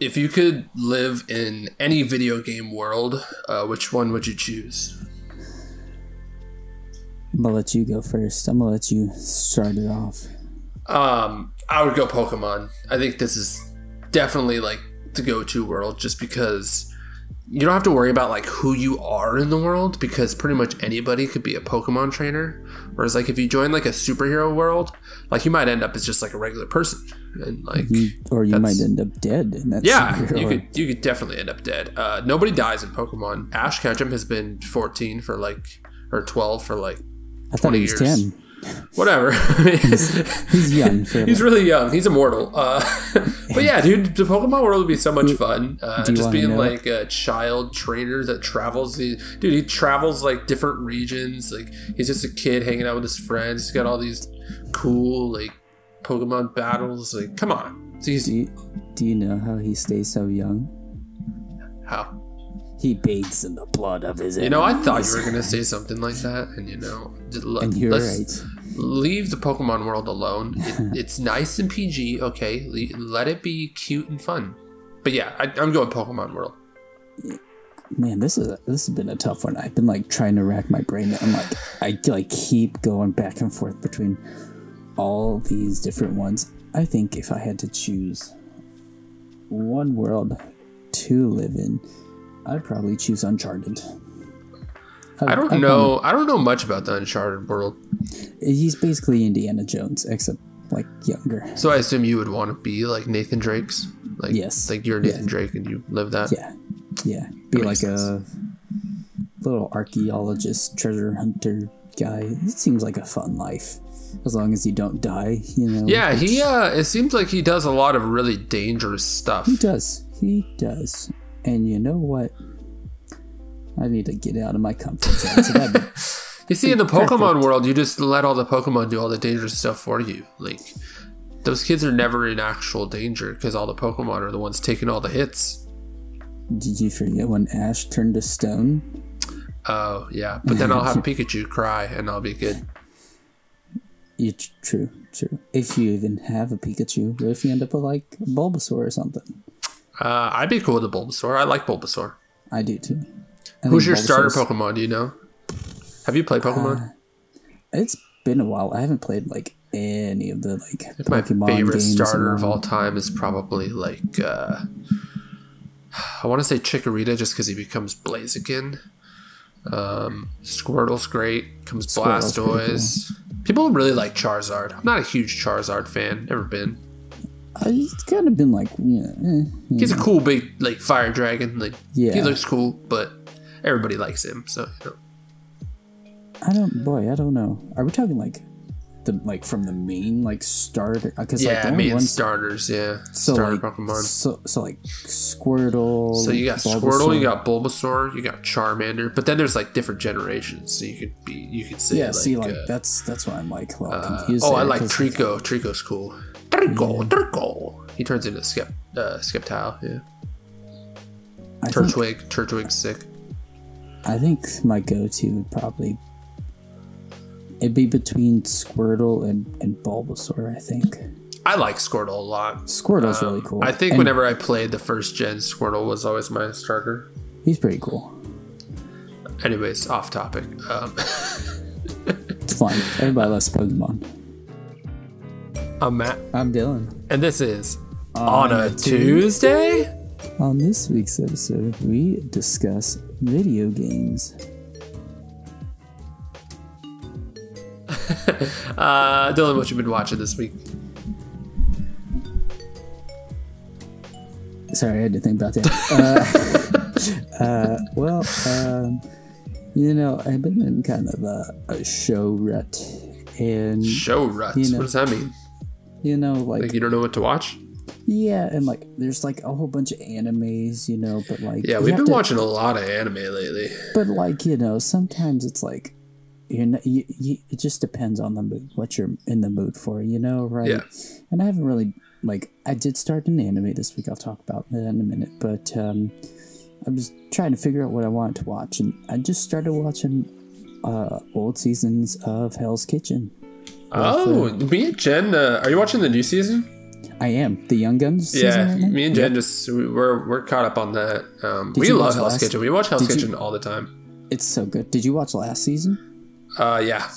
if you could live in any video game world, uh, which one would you choose? I'm gonna let you go first. I'm gonna let you start it off. Um, I would go Pokemon. I think this is definitely like the go-to world, just because you don't have to worry about like who you are in the world because pretty much anybody could be a Pokemon trainer. Whereas like if you join like a superhero world, like you might end up as just like a regular person, and like You, or you might end up dead. And that's yeah, you could you could definitely end up dead. Uh, nobody dies in Pokemon. Ash Ketchum has been 14 for like or 12 for like I thought 20 he was years. ten. whatever. He's young. He's really young. He's immortal. Uh, but yeah, dude, the Pokemon world would be so much fun. Uh, just being like a child trainer that travels. The, dude, he travels like different regions. Like he's just a kid hanging out with his friends. He's got all these cool like Pokemon battles. Like, come on, he's do, you, do you know how he stays so young? how. He bathes in the blood of his You know, I thought you were gonna say something like that, and you know, just And you're let's right. leave the Pokemon world alone. It, it's nice and PG, okay. Le- let it be cute and fun. But yeah, I, I'm going Pokemon world. Man, this is a, this has been a tough one. I've been like trying to rack my brain. I'm like, I like keep going back and forth between all these different ones. I think if I had to choose one world to live in, I'd probably choose Uncharted. I don't I'd know. I don't know much about the Uncharted world, he's basically Indiana Jones, except like younger. so I assume you would want to be like Nathan Drake's. Like, Yes. like you're Nathan Drake and you live that. Yeah, yeah. Be like sense. a little archaeologist, treasure hunter guy. It seems like a fun life, as long as you don't die. You know. Yeah, he. uh It seems like he does a lot of really dangerous stuff. He does. He does. And you know what? I need to get out of my comfort zone. So be- You see, in the Perfect. Pokemon world, you just let all the Pokemon do all the dangerous stuff for you. Like, those kids are never in actual danger because all the Pokemon are the ones taking all the hits. Did you forget when Ash turned to stone? Oh, yeah. But then I'll have Pikachu cry and I'll be good. You, true, true. If you even have a Pikachu, what if you end up with like Bulbasaur or something? Uh, I'd be cool with a Bulbasaur. I like Bulbasaur. I do too. I Who's your starter Pokemon? Do you know? Have you played Pokemon? It's been a while. I haven't played like any of the like My Pokemon favorite games. starter of all time is probably like uh, I want to say Chikorita just because he becomes Blaziken. Um, Squirtle's great. Comes Squirtle's Blastoise. People really like Charizard. I'm not a huge Charizard fan. Never been. I- It's kind of been like, yeah, eh, yeah. He's a cool big like fire dragon. Like Yeah. he looks cool, but everybody likes him. So you know. I don't, boy, I don't know. Are we talking like the like from the main like starter? Because like, yeah, the main ones, starters. Yeah, so starter like Pokemon. so so like Squirtle. So you got Bulbasaur. Squirtle, you got Bulbasaur, you got Charmander, but then there's like different generations. So you could be, you could say yeah. like, see, like uh, that's that's why I'm like a little confused. oh, I like like Treecko. Treecko's cool. Treecko, Treecko. He turns into Skep, uh, Sceptile. Yeah, I think, Turtwig. Turtwig's sick. I think my go-to would probably it'd be between Squirtle and and Bulbasaur. I think I like Squirtle a lot. Squirtle's really cool. Um, I think And whenever I played the first gen, Squirtle was always my starter. he's pretty cool. Anyways, off topic. Um, It's fun. Everybody loves Pokemon. I'm Matt, I'm Dylan. and this is on, a Tuesday. On this week's episode, we discuss video games. Uh, Dylan, what you been watching this week? Sorry, I had to think about that. Uh, uh, well, um, you know, I've been in kind of a, a show rut, and Show ruts. You know- what does that mean? you know, like, Like you don't know what to watch? yeah, and like there's like a whole bunch of animes, you know, but like Yeah, we've been to- watching a lot of anime lately. but like you know, sometimes it's like you're not, you, you, it just depends on the mood, what you're in the mood for, you know, right? Yeah. And I haven't really like I did start an anime this week. I'll talk about that in a minute, but um, I was trying to figure out what I wanted to watch, and I just started watching uh, old seasons of Hell's Kitchen. Oh, me and Jen, uh, are you watching the new season? I am the Young Guns. season Yeah, right me and Jen just we- we're we're caught up on that. Um, we love Hell's last- Kitchen. We watch Hell's did you- Kitchen all the time. It's so good. Did you watch last season? Uh, yeah,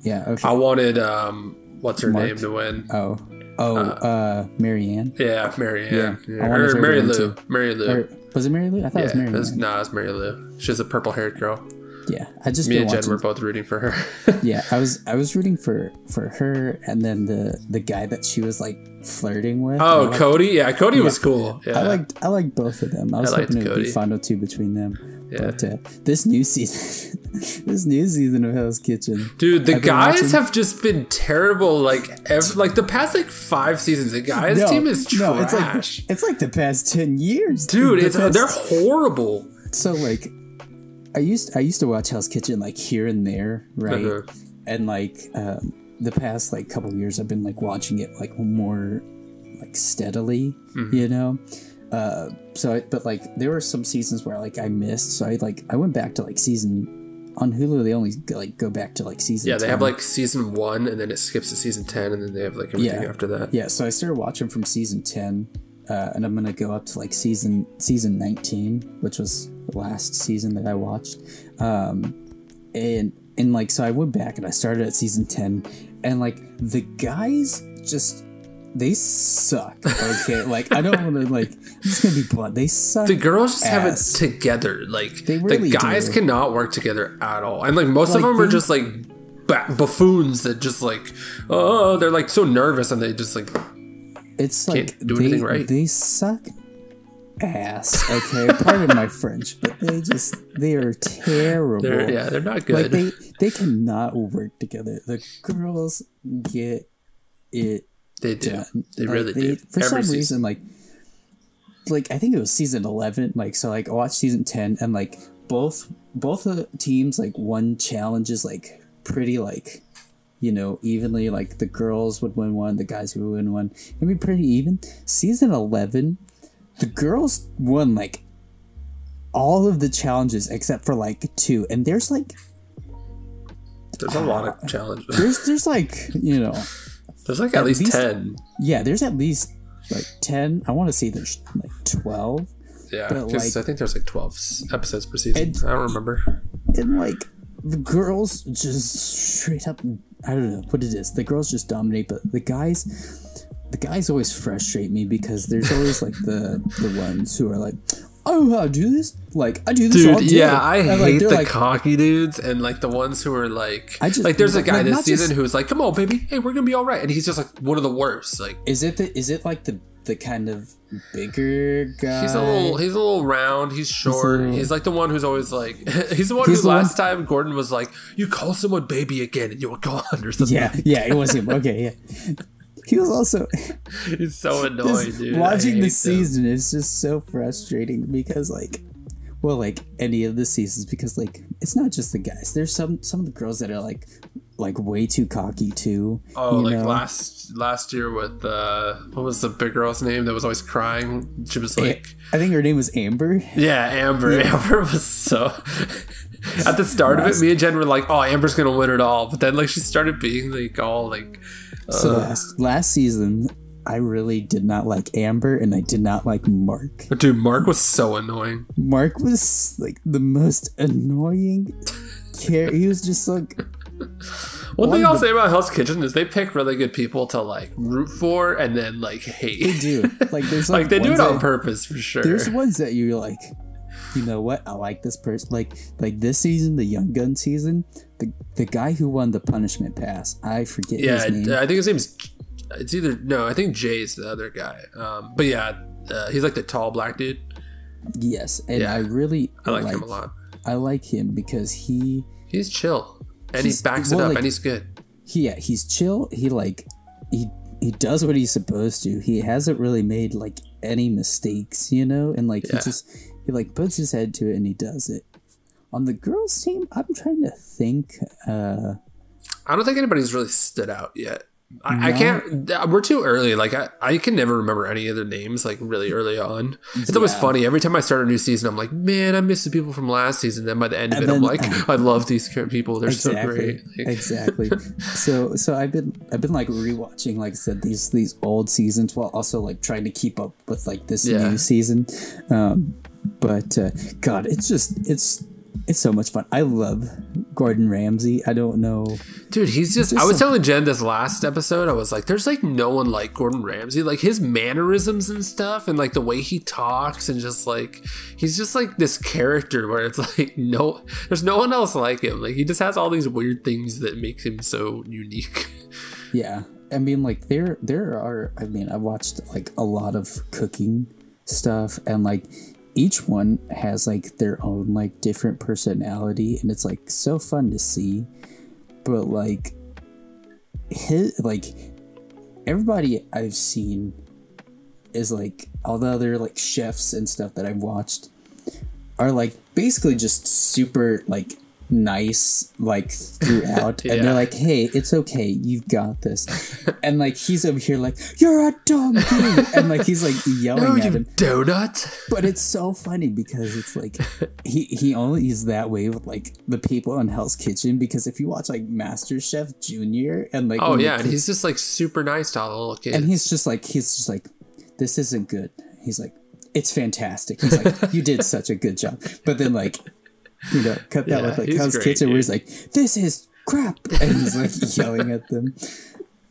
Yeah. Okay. I wanted um, what's her Mark? name to win? oh. Oh. Uh, Marianne. Yeah, Mary Ann. Yeah, Yeah, I wanted or Mary Lou. Mary Lou. Or was it Mary Lou? I thought it was yeah, Mary it was, Lou. nah, it's Mary Lou. She's a purple haired girl. Yeah, I just Me and Jen watching. were both rooting for her. yeah, I was I was rooting for for her and then the the guy that she was like flirting with. Oh, liked- Cody. Yeah, Cody was cool. Yeah, I liked I liked both of them. I was liked hoping it would be final two between them. Yeah. But uh, this new season, this new season of Hell's Kitchen, Dude, the guys watching- have just been terrible. Like, ev- like the past like five seasons, the guys No, team is trash. no, it's like it's like the past ten years, Dude, The it's past- they're horrible. so like. I used I used to watch Hell's Kitchen like here and there, right? Uh-huh. And like um, the past like couple years, I've been like watching it like more like steadily, Mm-hmm. you know. Uh, so, I, but like there were some seasons where like I missed, so I like I went back to like season on Hulu. They only like go back to like season. Yeah, they have like season one, and then it skips to season ten, and then they have like everything Yeah. after that. yeah. So I started watching from season ten, uh, and I'm gonna go up to like season season nineteen, which was the last season that I watched. Um, and and like so I went back and I started at season ten, and like the guys just they suck. Okay, like I don't want to like I'm just gonna be blunt. They suck. The girls just have it together. Like They really the guys do. cannot work together at all, and like most of Like, them are just like ba- buffoons that just like oh they're like so nervous and they just like It's like do they, anything right. they suck ass. Okay, pardon my French, but they just they are terrible. they're yeah they're not good. like they they cannot work together. The girls get it They do. done. They Like, really they- do. For Every some season. reason, like like I think it was season eleven. Like so, like I watched season ten, and like both both the teams like won challenges like pretty like you know evenly. Like the girls would win one, the guys would win one. It'd be pretty even. Season eleven, the girls won like all of the challenges except for like two, and there's like There's a lot of ah. challenges. there's there's like you know There's like at, least, least- ten. yeah there's at least like 10 i want to say there's like 12 Yeah, but, 'cause like- I think there's like twelve episodes per season. And- I don't remember. and like the girls just straight up i don't know what it is the girls just dominate but the guys the guys always frustrate me because there's always like the the ones who are like oh how to do this like i do this all Dude, day yeah, I And, hate like, they're the like, cocky dudes and like the ones who are like, I just- like there's a like, guy this season just- who's like, "Come on, baby, hey, we're gonna be all right," and he's just like one of the worst. Like is it the is it like the the kind of bigger guy he's a little, he's a little round. He's short. He's, little- like the one who's always like, he's the one He's who the one- last time Gordon was like, "You call someone baby again, and you'll gone," or something. yeah yeah it was him okay yeah he was also he's so annoying, dude. Watching the season is just so frustrating because like well like any of the seasons because like it's not just the guys there's some some of the girls that are like like way too cocky too Oh, like know? last last year with uh, what was the big girl's name that was always crying? She was like, i think her name was amber yeah, Amber. Amber was so. At the start of it, me and Jen were like, "Oh, Amber's gonna win it all," but then like she started being like all like, so uh. last last season i really did not like amber and i did not like mark dude, Mark was so annoying. mark was like the most annoying character he was just like One thing I'll say about Hell's Kitchen is they pick really good people to like root for and then like hate. they do like there's like they do it on that- purpose for sure. there's ones that you're like you know what i like this person like like this season the young gun season the the guy who won the punishment pass i forget yeah, his name Yeah, I think his name's. It's either no, I think Jay's the other guy. Um, but yeah, uh, he's like the tall black dude. yes and Yeah. i really I like, him a lot. i like him because he He's chill and He's- he backs well, it up like- and he's good. yeah he's chill he like he he does what he's supposed to he hasn't really made like any mistakes you know and like Yeah. he just he like puts his head to it and he does it on the girls team i'm trying to think uh I don't think anybody's really stood out yet. I, I can't. We're too early. Like I, I can never remember any of their names. Like really early on. It's always funny. Every time I start a new season, I'm like, man, I miss the people from last season. Then by the end of And it, I'm then- like, I love these people. They're so great. Like, exactly. So so I've been I've been like rewatching, like I said, these these old seasons while also like trying to keep up with like this Yeah. new season. Um, but uh, God, it's just it's it's so much fun. I love Gordon Ramsay. I don't know. Dude, he's just. I was telling Jen this last episode. I was like, "There's like no one like Gordon Ramsay. Like his mannerisms and stuff, and like the way he talks, and just like he's just like this character where it's like no, there's no one else like him. Like he just has all these weird things that make him so unique. Yeah, I mean, like there there are. I mean, I've watched like a lot of cooking stuff, and like each one has like their own like different personality, and it's like so fun to see. But like his like everybody I've seen is like all the other like chefs and stuff that I've watched are like basically just super like nice like throughout. And they're like hey it's okay you've got this. And like he's over here like you're a donkey and like he's like yelling Oh, at him. donut! but it's so funny because it's like he he only is that way with like the people in Hell's Kitchen because if you watch like MasterChef Junior and like Oh yeah, and he's just like super nice to all the little kids. and he's just like he's just like this isn't good. He's like it's fantastic. He's like you did such a good job. But then like you know cut that Yeah, with like hell's great, kitchen where he's like this is crap and he's like yelling at them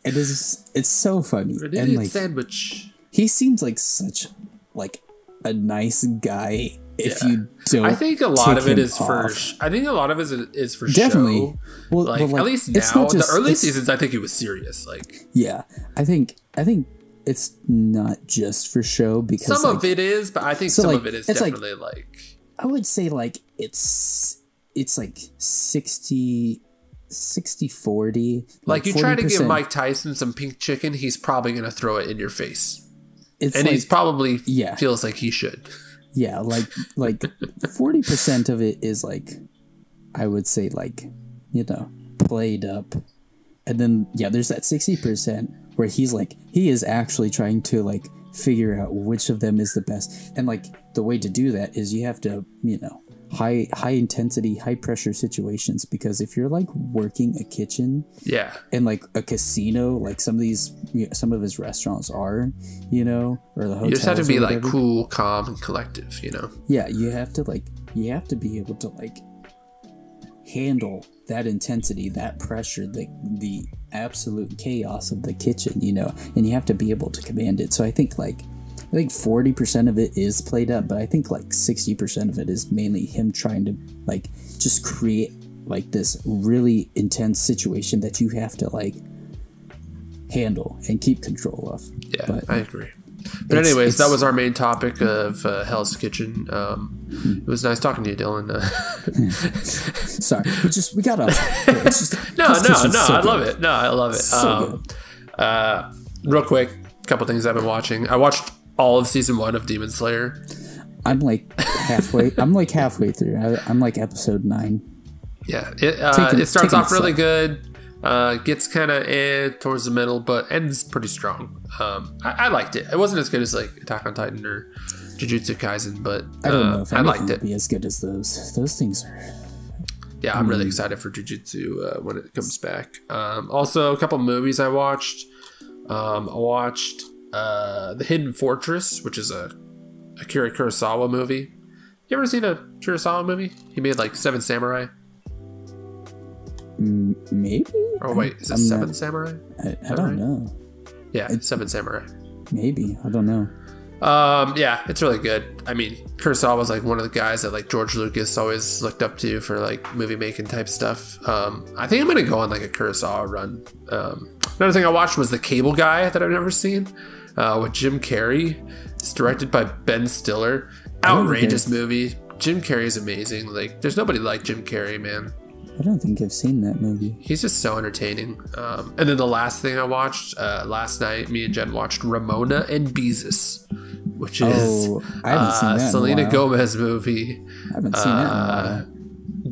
it is it's so funny An and like sandwich. he seems like such like a nice guy if Yeah. you don't I think a lot of it is is for. I think a lot of it is, is for Definitely. show. well, Like, well, like, at least it's now, not just- the early seasons, I think he was serious. Like yeah i think i think it's not just for show because some like, of it is, but I think So, some like, of it is it's like- definitely like, I would say like it's it's like 60 60 40 like, you try to give Mike Tyson some pink chicken, he's probably gonna throw it in your face, it's and like, he's probably Yeah. feels like he should. yeah like like 40% of it is like I would say like you know played up and then yeah there's that 60% where he's like he is actually trying to like figure out which of them is the best and like the way to do that is you have to you know high high intensity high pressure situations because if you're like working a kitchen Yeah, in like a casino, like some of these, you know, some of his restaurants are, you know, or the hotels. you just have to be like cool, calm, and collective. You know. Yeah, you have to like, you have to be able to like handle that intensity, that pressure, the the absolute chaos of the kitchen, you know, and you have to be able to command it. So I think like. I think forty percent of it is played up, but I think like sixty percent of it is mainly him trying to like just create like this really intense situation that you have to like handle and keep control of. Yeah, But- I agree. But It's- anyways, that was our main topic of uh, Hell's Kitchen. Um, it was nice talking to you, Dylan. Uh, Sorry, we just we got off. Just no, no, no, so I good. love it. No, I love it. So um, uh, real quick, a couple things I've been watching. I watched all of season one of Demon Slayer. I'm like halfway. I'm like halfway through. I, I'm like episode nine. Yeah, it uh, Taking- it starts off really slow. good. Uh, gets kind of eh towards the middle, but ends pretty strong. Um, I, I liked it. It wasn't as good as like Attack on Titan or Jujutsu Kaisen, but I don't uh, know if I liked it. be as good as those. Those things are. Yeah, I'm Hmm. really excited for Jujutsu uh, when it comes back. Um, also, a couple movies I watched. Um, I watched uh, The Hidden Fortress, which is a Akira Kurosawa movie. You ever seen a Kurosawa movie? He made like Seven Samurai. Maybe. Oh wait, is it I'm Seven not- Samurai? I, I don't know. Yeah, Seven Samurai. Maybe I don't know. Um, yeah, it's really good. I mean, Kurosawa was like one of the guys that like George Lucas always looked up to for like movie making type stuff. Um, I think I'm gonna go on like a Kurosawa run. Um, another thing I watched was The Cable Guy that I've never seen, uh, with Jim Carrey. It's directed by Ben Stiller. Outrageous movie. Jim Carrey is amazing. Like, there's nobody like Jim Carrey, man. I don't think I've seen that movie. He's just so entertaining. Um, and then the last thing I watched uh, last night, me and Jen watched Ramona and Beezus, which is Oh, I haven't seen uh, that Selena. Gomez movie. I haven't seen that a while.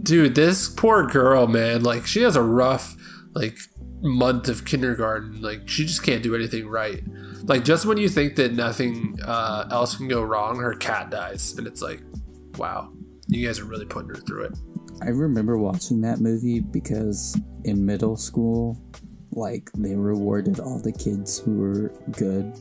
Dude, this poor girl, man, like she has a rough, like month of kindergarten, like she just can't do anything right. Like just when you think that nothing uh, else can go wrong, her cat dies, and it's like, wow, you guys are really putting her through it. I remember watching that movie because in middle school, like they rewarded all the kids who were good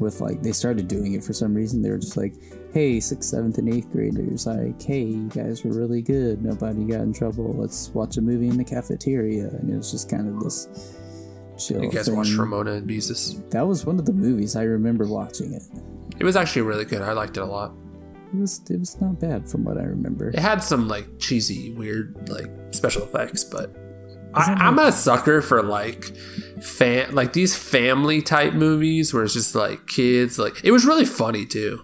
with like they started doing it for some reason. They were just like, "Hey, sixth, seventh, and eighth graders, like, hey, you guys were really good. Nobody got in trouble. Let's watch a movie in the cafeteria." And it was just kind of this chill. You guys thing. watched Ramona and Beezus. That was one of the movies I remember watching it. It was actually really good. I liked it a lot. It was it was not bad from what I remember. It had some like cheesy, weird like special effects, but I, I'm a sucker for like fan like these family type movies where it's just like kids. Like it was really funny too,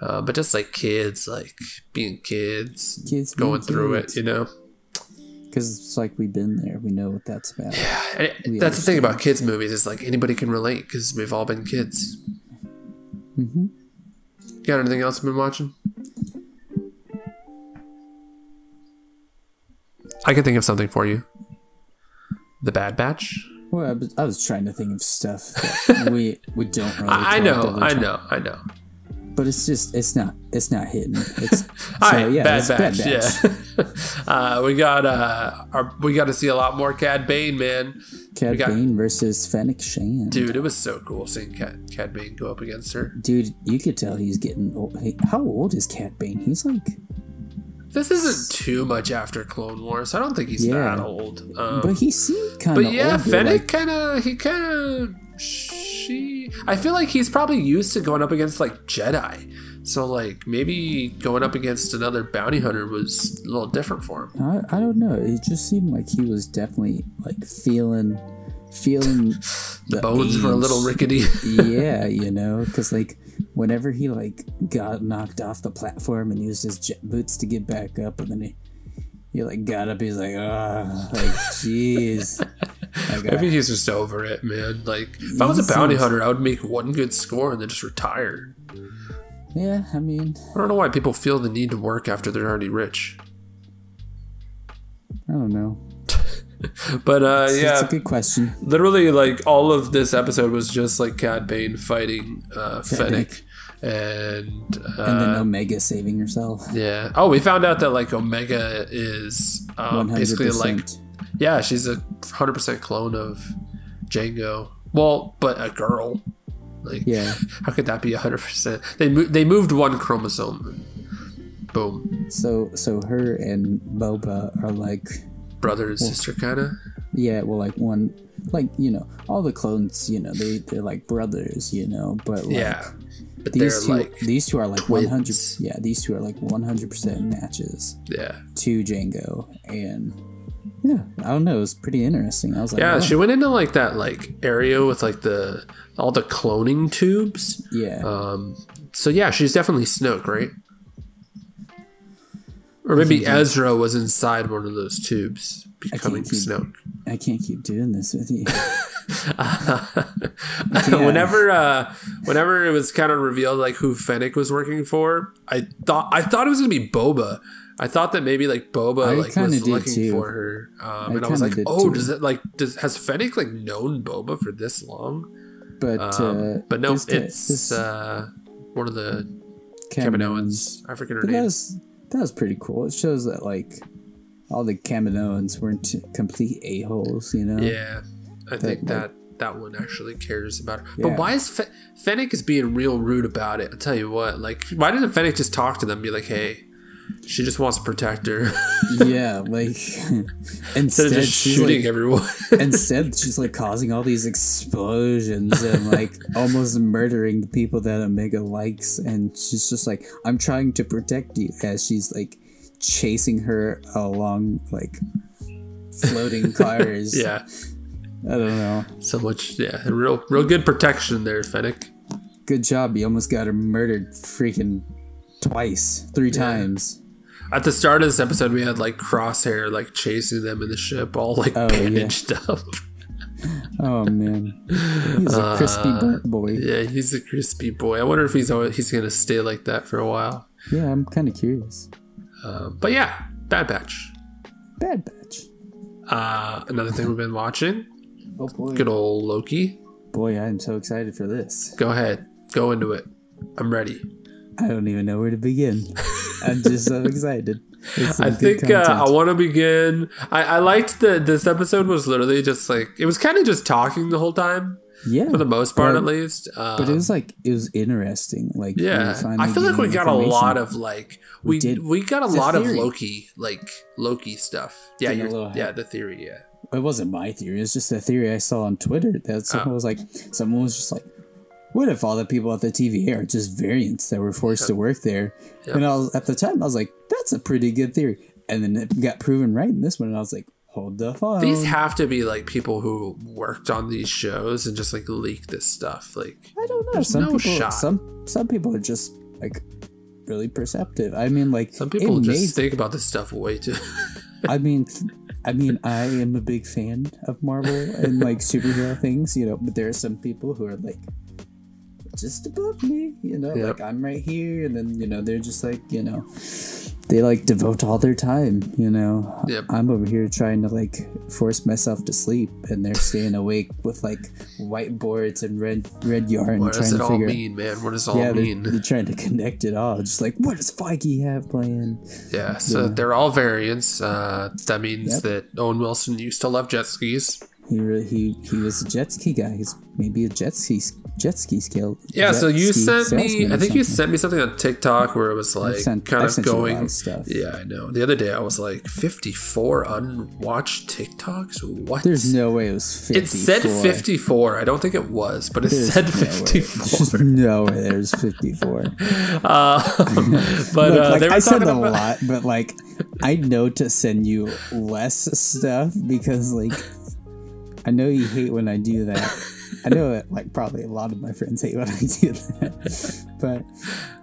uh, but just like kids like being kids, Kids going through kids. it, you know. Because it's like we've been there. We know what that's about. And it- that's the thing about kids movies is like anybody can relate because we've all been kids. hmm Got anything else I've been watching? I can think of something for you. The Bad Batch. Well, I was, I was trying to think of stuff that we we don't really. I, I know, I know, I know. but it's just it's not it's not hidden. It's so right, yeah, Bad it's Batch. Bad Batch. Yeah, uh, we got uh, our, we got to see a lot more Cad Bane, man. Cad got- Bane versus Fennec Shand. Dude, it was so cool seeing Cad, Cad Bane go up against her. Dude, you could tell he's getting old. How old is Cad Bane? He's like, This isn't too much after Clone Wars. I don't think he's Yeah. that old. Um, but he seemed kind of. But yeah, older, Fennec like- kind of he kind of she. I feel like he's probably used to going up against like Jedi, so like maybe going up against another bounty hunter was a little different for him. I, I don't know. It just seemed like he was definitely like feeling, feeling the Bones were a little rickety. yeah, you know, because like whenever he like got knocked off the platform and used his jet boots to get back up, and then he he like got up, he's like, ah, like jeez. Like, Maybe he's just over it, man. Like if I was a bounty hunter, I would make one good score and then just retire. Yeah, I mean, I don't know why people feel the need to work after they're already rich. I don't know. But uh, It's yeah, a good question. literally like all of this episode was just like Cad Bane fighting uh, Fennec. Fennec, and uh, And then Omega saving herself. yeah. Oh, we found out that like Omega is um, basically like yeah, she's a hundred percent clone of Jango. Well, but a girl. Like Yeah. how could that be a hundred percent? They mo- they moved one chromosome. Boom, So so her and Boba are like brother and sister kind of. Yeah, well, like one, like you know, all the clones, you know, they they're like brothers, you know, but like Yeah, but these two, like these two are like one hundred. Yeah, these two are like one hundred percent matches yeah. to Jango, and yeah, I don't know, it was pretty interesting. I was like, Yeah, she went into like that like area with like the all the cloning tubes. yeah, Um, so yeah, she's definitely Snoke, right? Or maybe Ezra was inside one of those tubes, becoming keep- Snoke. I can't keep doing this with you. whenever, uh, whenever it was kind of revealed like who Fennec was working for, I thought I thought it was gonna be Boba. I thought that maybe like Boba I like was looking too. for her, um, I and I was like, oh, too. does it like does has Fennec like known Boba for this long? But Um, uh, but no, this it's this uh, one of the Kaminoans. I forget her But that name. was that was pretty cool. It shows that like all the Kaminoans weren't complete a holes, you know. Yeah, I think like- that that one actually cares about her. Yeah. But why is Fe- Fennec is being real rude about it? I'll tell you what. Like, why didn't Fennec just talk to them? and Be like, hey, she just wants to protect her yeah, like instead of just shooting like, everyone. instead she's like causing all these explosions and like almost murdering the people that Omega likes, and she's just like, "I'm trying to protect you," as she's like chasing her along like floating cars. yeah, I don't know. so much. Yeah, real, real good protection there, Fennec. Good job. You almost got her murdered freaking twice, three times. At the start of this episode, we had like Crosshair like chasing them in the ship, all like Oh, yeah. bandaged up. Oh man, he's a crispy burnt boy. Yeah, he's a crispy boy. I wonder if he's always, he's gonna stay like that for a while. Yeah, I'm kind of curious. Um, but yeah, Bad Batch. Bad Batch. Uh, another thing we've been watching, Oh boy. Good old Loki. Boy, I'm so excited for this. Go ahead. Go into it. I'm ready. I don't even know where to begin. I'm just so excited. I think uh, I want to begin. I, I liked that this episode was literally just like it was kind of just talking the whole time yeah, for the most part, but- at least. Um, but it was like it was interesting. Like yeah, I feel like we got a lot of like we did. we got a lot of. Loki like Loki stuff. Yeah, yeah, the theory. Yeah, It wasn't my theory. It's just a theory I saw on Twitter that someone Oh. was like, someone was just like, "What if all the people at the TVA are just variants that were forced to work there?" Yep. And I was at the time, I was like, "That's a pretty good theory." And then it got proven right in this one, and I was like, "Hold the phone." these have to be like people who worked on these shows and just like leak this stuff. Like, I don't know. Some no people, shot. some some people are just like really perceptive. I mean, like some people just think about this stuff way too. I mean, th- I mean, I am a big fan of Marvel and like superhero things, you know. But there are some people who are like just above me, you know. Yep. Like I'm right here, and then you know they're just like you know they like devote all their time, you know. Yep. I'm over here trying to like force myself to sleep, and they're staying awake with like whiteboards and red red yarn, what trying does it all mean, man? What does it all yeah, they're, they're trying to connect it all. Just like, what does Feige have planned? Yeah, so Yeah. they're all variants. Uh, that means Yep. that Owen Wilson used to love jet skis. He really, he he was a jet ski guy. He's maybe a jet ski jet ski skill. Yeah, so you sent me. I think you sent me something on TikTok where it was like sent- kind I've of sent you a lot going. stuff. Yeah, I know. The other day I was like 54 unwatched TikToks. What? There's no way it was 54. it said 54. I don't think it was, but it There's said no way. 54. There's no way there's 54. Uh, but Look, uh, like I send talking a lot, but like I know to send you less stuff because like I know you hate when I do that. I know that like probably a lot of my friends hate when I do that, but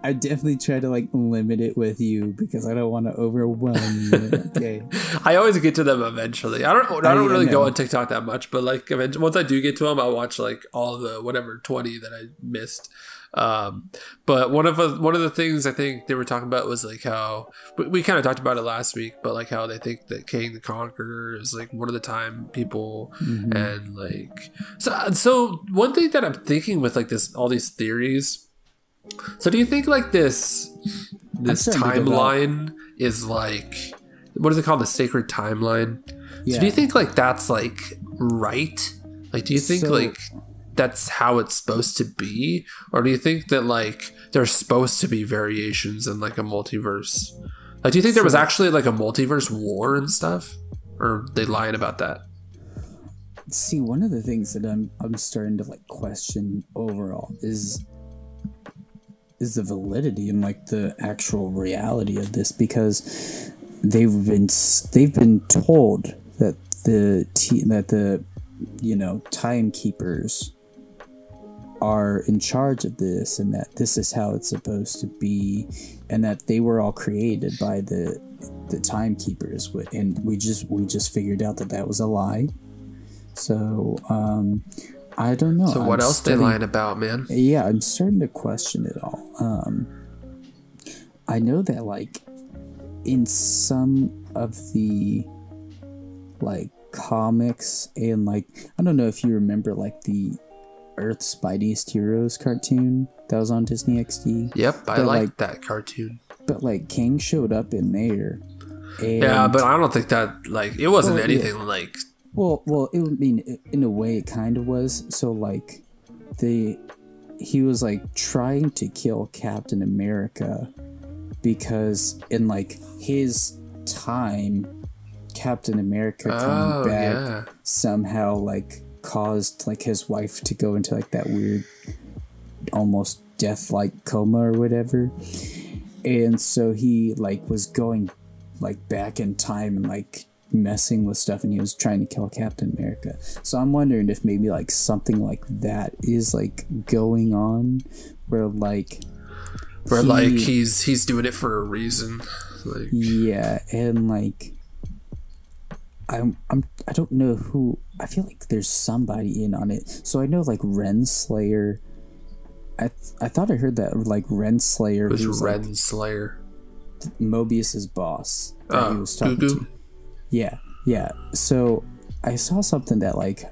I definitely try to like limit it with you because I don't want to overwhelm you. Okay. I always get to them eventually. I don't. I I- don't really go on TikTok that much, but like eventually, once I do get to them, I'll watch like all the whatever twenty that I missed. Um, but one of the, one of the things I think they were talking about was like how we, we kind of talked about it last week, but like how they think that Kang the Conqueror is like one of the time people, Mhm. and like so. So one thing that I'm thinking with like this, all these theories. So do you think like this this starting to go back. timeline is like what is it called the sacred timeline? Yeah. So do you think like that's like right? Like do you think So- like that's how it's supposed to be or do you think that like there's supposed to be variations in like a multiverse? Like do you think there was actually like a multiverse war and stuff or they lying about that? See, one of the things that I'm I'm starting to like question overall is is the validity and like the actual reality of this because they've been they've been told that the t- that the you know timekeepers are in charge of this and that this is how it's supposed to be and that they were all created by the the timekeepers. And we just we just figured out that that was a lie. So um i don't know. So what I'm else they starting- lying about, man? yeah i'm starting to question it all. Um i know that like in some of the like comics and like i don't know if you remember like the earth's mightiest heroes cartoon that was on disney xd Yep, I But, like like- that cartoon. but like king showed up in there Yeah, but I don't think that like it wasn't Well, yeah. anything like Well, well, it would mean in a way it kind of was. So like, the he was like trying to kill Captain America because in like his time, Captain America coming oh back yeah. somehow like caused like his wife to go into like that weird, almost death-like coma or whatever, and so he like was going like back in time and like messing with stuff and he was trying to kill Captain America. So I'm wondering if maybe like something like that is like going on where like Where he- like he's he's doing it for a reason. Like yeah and like I'm I'm I don't know who I feel like there's somebody in on it. So I know like Renslayer I th- I thought I heard that like Renslayer it was who's like Renslayer. Mobius's boss that he Oh, was talking to. Yeah, yeah. So I saw something that like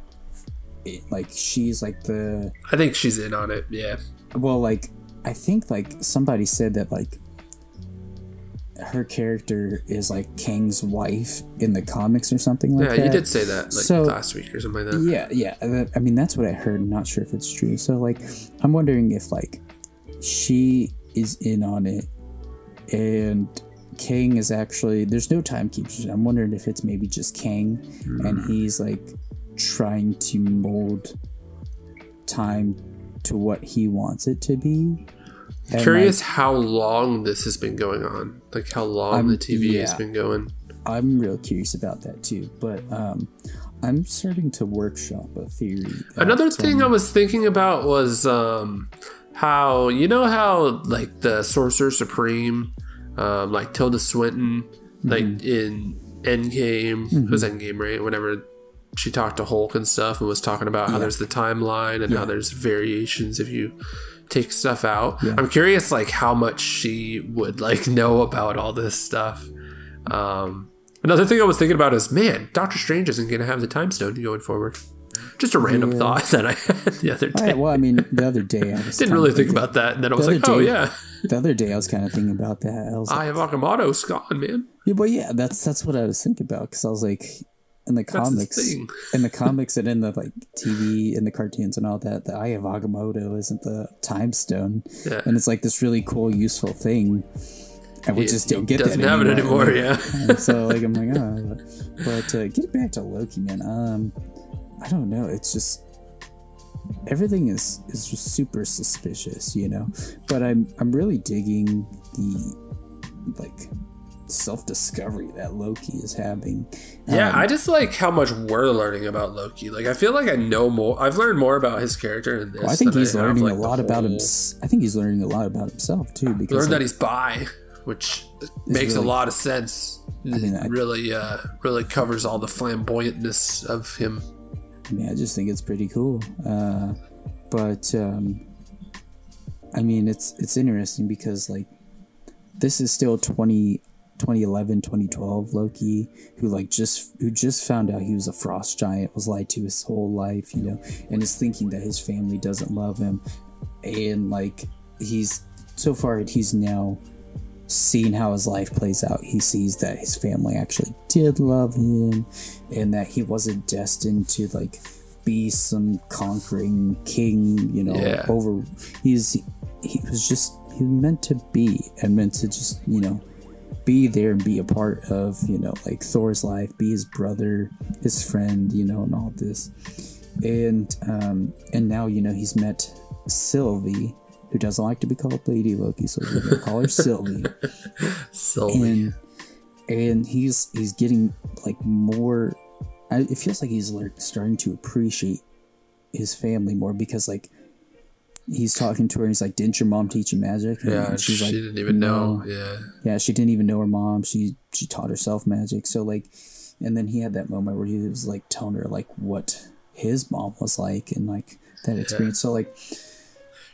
it, like she's like the I think she's in on it. Yeah. well like I think like somebody said that like her character is like Kang's wife in the comics or something like Yeah, that. Yeah, you did say that like So- last week or something like that. Yeah, yeah. that- I mean, that's what I heard. I'm not sure if it's true. So, like, I'm wondering if like she is in on it, and Kang is actually there's no timekeepers. I'm wondering if it's maybe just Kang, and hmm. he's like trying to mold time to what he wants it to be. And, Curious how long this has been going on. Like how long I'm- the TV has been going. I'm real curious about that too. But um, I'm starting to workshop a theory. Another thing I was thinking about was um, how you know how like the Sorcerer Supreme, um, like Tilda Swinton, like Mm-hmm. in Endgame, it was Endgame, right? Whenever she talked to Hulk and stuff, and was talking about how there's the timeline and how there's variations if you take stuff out. I'm curious, like how much she would like know about all this stuff. Um, another thing I was thinking about is, man, Doctor Strange isn't going to have the time stone going forward. Just a random thought that I had the other day. Well, I mean, the other day I was Didn't really think about that, and then I was the like, other "Oh yeah, The other day I was kind of thinking about that. I was like, Eye of Agamotto's gone, man." yeah, but yeah, that's that's what I was thinking about because I was like, in the That's comics, in the comics and in the like TV and the cartoons and all that, the Eye of Agamotto isn't the time stone, Yeah. and it's like this really cool, useful thing, and we just don't get doesn't that have it anymore. anymore. Yeah, so like I'm like, oh, but uh, get back to Loki, man. Um, I don't know. It's just everything is is just super suspicious, you know. But I'm I'm really digging the like self discovery that Loki is having. yeah. Um, I just like how much we're learning about Loki. Like, I feel like I know more. I've learned more about his character in this. I think he's I have, learning like, a lot about him. I think he's learning a lot about himself too. Because Learned that he's bi, which makes a lot of sense. mean, I- really, uh, really covers all the flamboyantness of him. I mean, I just think it's pretty cool. Uh, but um, I mean, it's it's interesting because like this is still 20, 2011, 2012 Loki who like just who just found out he was a frost giant, was lied to his whole life, you know, and is thinking that his family doesn't love him, and like he's so far he's now seeing how his life plays out, he sees that his family actually did love him and that he wasn't destined to like be some conquering king, you know, Yeah. over he's he was just he was meant to be and meant to just, you know, be there and be a part of, you know, like Thor's life, be his brother, his friend, you know, and all this. And um and now, you know, he's met Sylvie, who doesn't like to be called Lady Loki, so we're gonna call her Sylvie Sylvie. and and he's he's getting like more I, it feels like he's like starting to appreciate his family more because like he's talking to her and he's like didn't your mom teach you magic? And yeah, she she's didn't even know. Yeah, yeah she didn't even know her mom. She she taught herself magic. So like and then he had that moment where he was like telling her like what his mom was like and like that experience. So like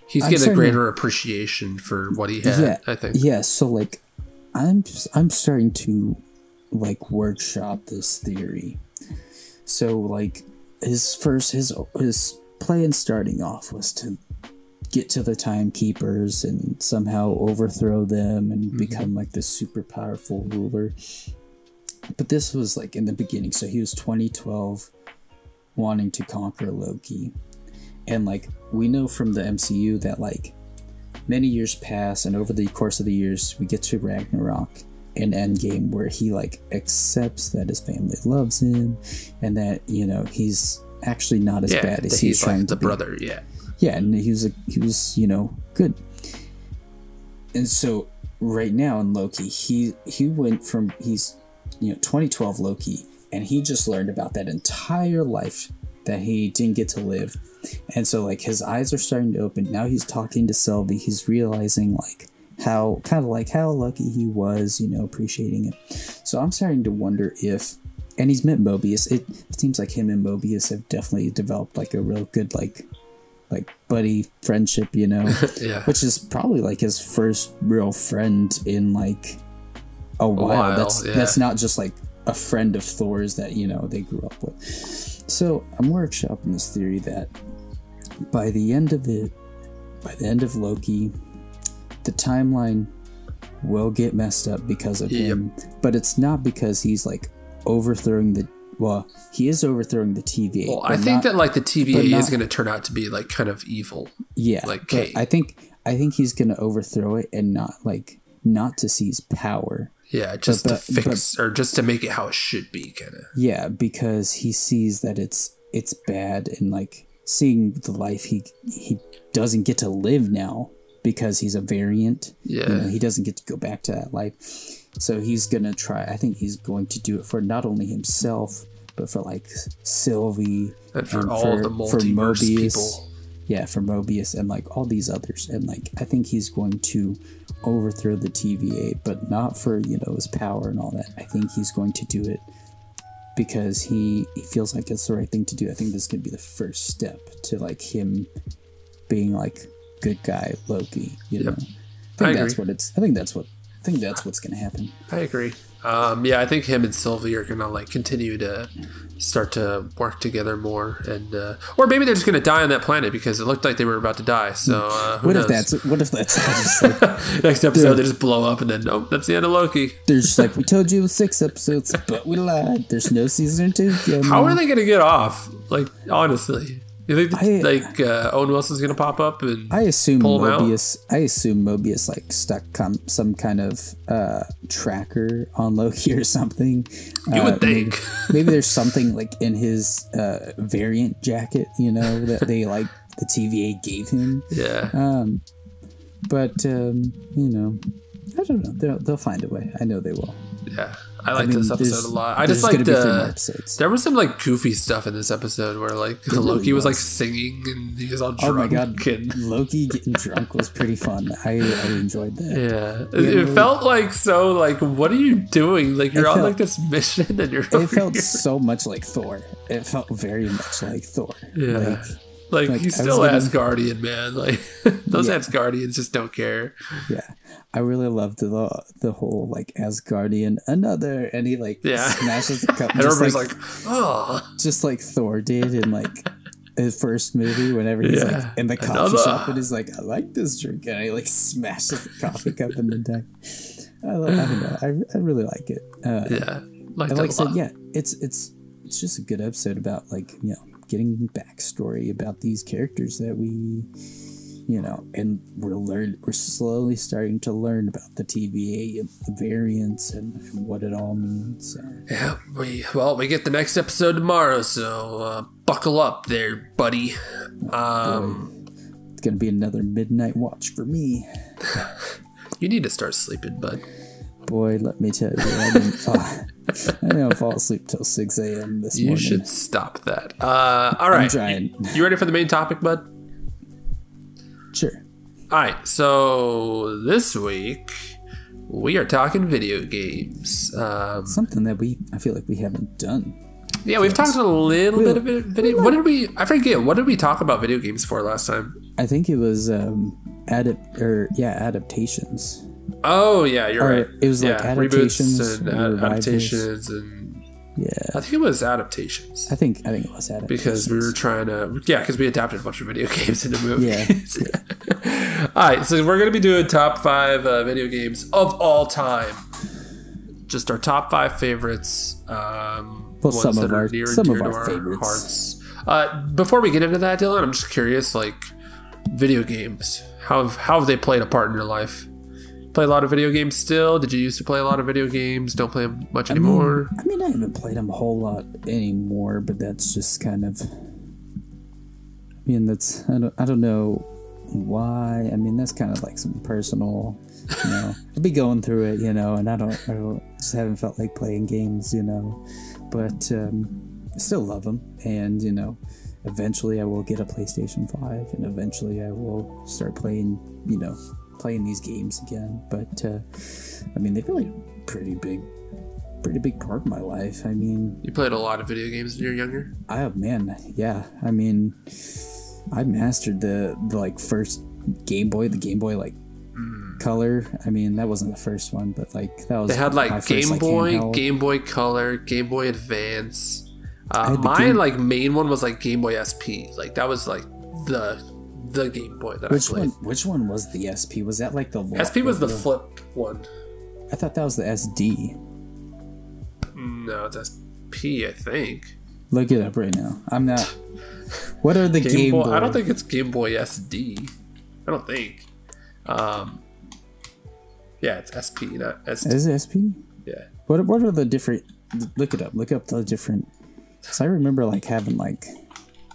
he's I'm getting a starting to- greater appreciation for what he had. yeah I think. yeah so like i'm just, i'm starting to like workshop this theory. So like his first his his plan starting off was to get to the timekeepers and somehow overthrow them and mm-hmm. become like this super powerful ruler. But this was like in the beginning. So he was 2012 wanting to conquer loki. And like we know from the mcu that like many years pass and over the course of the years we get to ragnarok and endgame where he like accepts that his family loves him and that you know he's actually not as Yeah, bad as he's he's trying like the to be. brother. Yeah, yeah and he was a, he was you know good. And so right now in loki he he went from he's you know 2012 loki and he just learned about that entire life that he didn't get to live. And so like his eyes are starting to open. Now he's talking to sylvie he's realizing like how kind of like how lucky he was you know appreciating it. So i'm starting to wonder if and he's met mobius. It, it seems like him and mobius have definitely developed like a real good like like buddy friendship, you know, yeah. which is probably like his first real friend in like a while. while, that's yeah. that's not just like a friend of Thor's that you know they grew up with. So I'm workshopping this theory that by the end of it, by the end of Loki, the timeline will get messed up because of Yep. him. But it's not because he's like overthrowing the. Well, he is overthrowing the TVA. Well, I think not- that like the TVA is going to turn out to be like kind of evil. yeah, like Kate. I think I think he's gonna overthrow it and not like not to seize power. Yeah, just but- to fix or just to make it how it should be, kind of. Yeah, because he sees that it's it's bad and like seeing the life he he doesn't get to live now because he's a variant. Yeah. You know, he doesn't get to go back to that life. So he's gonna try I think he's going to do it for not only himself, but for like Sylvie And for all the multiverse people. Yeah, for Mobius and like all these others. And like I think he's going to overthrow the TVA, but not for, you know, his power and all that. I think he's going to do it because he he feels like it's the right thing to do. I think this could be the first step to like him being like good guy Loki. You know, I think I that's what it's. I think that's what. I think that's what's gonna happen. I agree. Um, yeah, I think him and Sylvie are gonna like continue to start to work together more, and uh, or maybe they're just gonna die on that planet because it looked like they were about to die. So uh, What knows? if that's? What if that's like next episode they just blow up and then nope, that's the end of Loki. they're just like we told you six episodes, but we lied. There's no season two. Yeah, How are they gonna get off? Like honestly, you think I- like uh, Owen Wilson's gonna pop up and I assume pull 'em out? Mobius. I assume Mobius like stuck com- some kind of uh, tracker on Loki or something. you Uh, would think? Maybe, maybe there's something like in his uh, variant jacket, you know, that they like the TVA gave him. yeah, Um, but um, you know, I don't know. They'll, they'll find a way. I know they will. yeah. I like mean, this episode a lot. I just like gonna be three more the. episodes. There was some like goofy stuff in this episode where like really Loki was. like singing and he was all drunk. Oh my god, and- Loki getting drunk was pretty fun. I, I enjoyed that. Yeah, it, it felt like so. Like, what are you doing? Like, you're It on felt- like this mission, and you're. It felt here. so much like Thor. It felt very much like Thor. Yeah. Like, Like, like, he's still getting- Asgardian, man. Like those Yeah. Asgardians just don't care. yeah. I really loved the the whole like Asgardian another and he like Yeah. smashes the cup And just everybody's like, like, oh, just like Thor did in like his first movie whenever he's Yeah. like in the coffee Another. shop and he's like, I like this drink and he like smashes the coffee cup in the deck. I, lo- I don't know. I, I really like it. Uh, yeah. Like, and like I said, yeah, it's it's it's just a good episode about like you know getting backstory about these characters that we you know and we're learn we're slowly starting to learn about the TVA and the variants and, and what it all means. So, Yeah, we well, we get the next episode tomorrow, so uh, buckle up there, buddy. Um, it's gonna be another midnight watch for me. you need to start sleeping, bud. Boy, let me tell you, I didn't fall, I didn't fall asleep till six a.m. this You morning. You should stop that. Uh, all right. You, you ready for the main topic, bud? Sure. All right, so this week we are talking video games. Um, Something that we I feel like we haven't done. yeah, we've talked a little We- bit of video. What did we? I forget. What did we talk about video games for last time? I think it was um adapt or yeah adaptations. Oh yeah, you're Or right. it was like yeah, adaptations reboots and ad- adaptations, and Yeah, I think it was adaptations I think I think it was adaptations because we were trying to. Yeah, because we adapted a bunch of video games into movies. Yeah, all right, so we're gonna be doing top five uh, video games of all time. Just our top five favorites. Um, Well, ones some that of are our- near and some dear of to our our favorites. hearts. Uh, before we get into that, Dylan, I'm just curious. Like, video games. How have, how have they played a part in your life? Play a lot of video games still? Did you used to play a lot of video games? Don't play them much anymore? I mean, I haven't played them a whole lot anymore, but that's just kind of. I mean, that's I don't I don't know why. I mean, that's kind of like some personal. You know, I'd be going through it, you know, and I don't, I don't just haven't felt like playing games, you know, but um, I still love them, and you know, eventually I will get a PlayStation Five, and eventually I will start playing, you know, playing these games again. But uh, I mean, they've really a pretty big pretty big part of my life. I mean, You played a lot of video games when you were younger? I oh man, yeah. I mean, I mastered the the like first Game Boy, the Game Boy like color. I mean, that wasn't the first one, but like that was They had like first, Game like, Boy, handheld. Game Boy Color, Game Boy Advance. Uh, my Game- like main one was like Game Boy SP. Like that was like the the Game Boy that Which I played. one? Which one was the SP? Was that like the SP was the lo- flip one. I thought that was the SD. No, it's SP, I think. Look it up right now. I'm not. What are the Game, Game, Boy, Boy? I don't think it's Game Boy SD. I don't think. Um, yeah, it's SP, not SD. is it SP. yeah. What What are the different? Look it up. Look up the different. Cause I remember like having like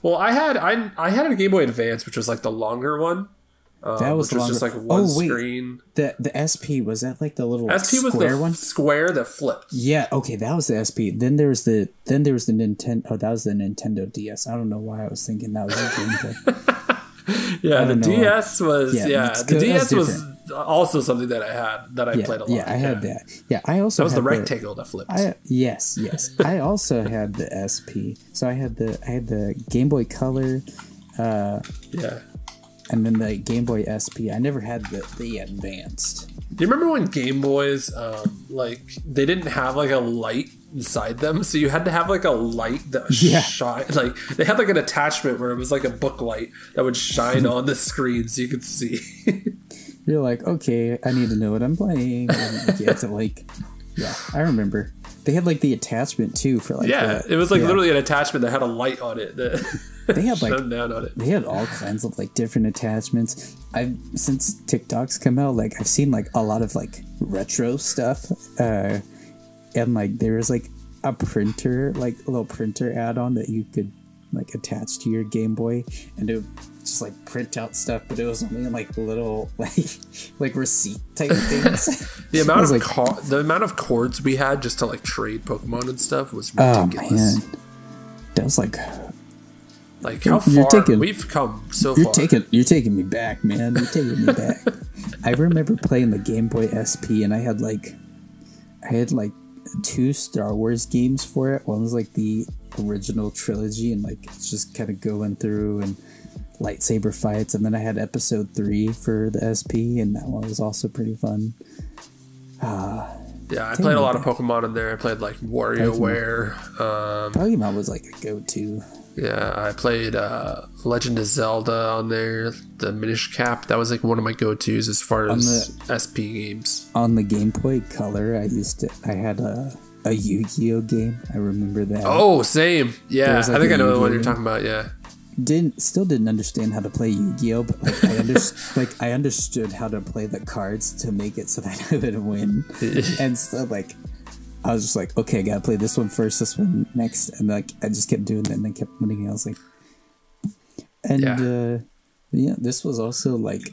Well, I had I I had a Game Boy Advance, which was like the longer one. Um, That was which was just like one Oh, wait. screen. the the SP. Was that like the little SP was the one? square that flipped. Yeah. Okay, that was the SP. Then there was the then there was the Nintendo. Oh, that was the Nintendo DS. I don't know why I was thinking that was the Game Boy. Yeah, the why. DS was Yeah, yeah, the DS was also something that I had that I Yeah, played a lot. yeah, I had that. Yeah, I also That was the rectangle that flipped. I yes, yes. I also had the SP. So I had the I had the Game Boy Color, Uh, yeah. and then the Game Boy SP. I never had the the advanced. Do you remember when Game Boys, um, like they didn't have like a light inside them, so you had to have like a light that Yeah. shine. Like they had like an attachment where it was like a book light that would shine on the screen so you could see. You're like, okay, I need to know what I'm playing. And you had to like, yeah, I remember. They had like the attachment too for like yeah, the- it was like yeah. literally an attachment that had a light on it that They had like down on it. they had all kinds of like different attachments. I've since TikTok's come out, like I've seen like a lot of like retro stuff, uh, and like there was like a printer, like a little printer add-on that you could like attach to your Game Boy, and it would just like print out stuff, but it was only in like little like like receipt type things. The amount of like- car- the amount of cords we had just to like trade Pokemon and stuff was oh ridiculous. man, that was like Like how far taking- we've come so You're far. taking you're taking me back, man. You're taking me back. I remember playing the Game Boy SP, and I had like, I had like two Star Wars games for it. One was like the original trilogy, and like it's just kind of going through and lightsaber fights, and then I had Episode three for the SP, and that one was also pretty fun. yeah, I played a lot of Pokemon in there. I played like WarioWare. Um, Pokemon was like a go-to. yeah, I played uh, Legend of Zelda on there. The Minish Cap that was like one of my go tos as far as SP games. On the Game Boy Color, I used to. I had a a Yu-Gi-Oh game. I remember that. Oh, same. Yeah, like, I think I know the one you're talking about. Yeah. Didn't still didn't understand how to play Yu-Gi-Oh, but like I under, like I understood how to play the cards to make it so that I would win. and so like I was just like, okay, I gotta play this one first, this one next, and like I just kept doing that and then kept winning. I was like, and Yeah. uh, yeah, this was also like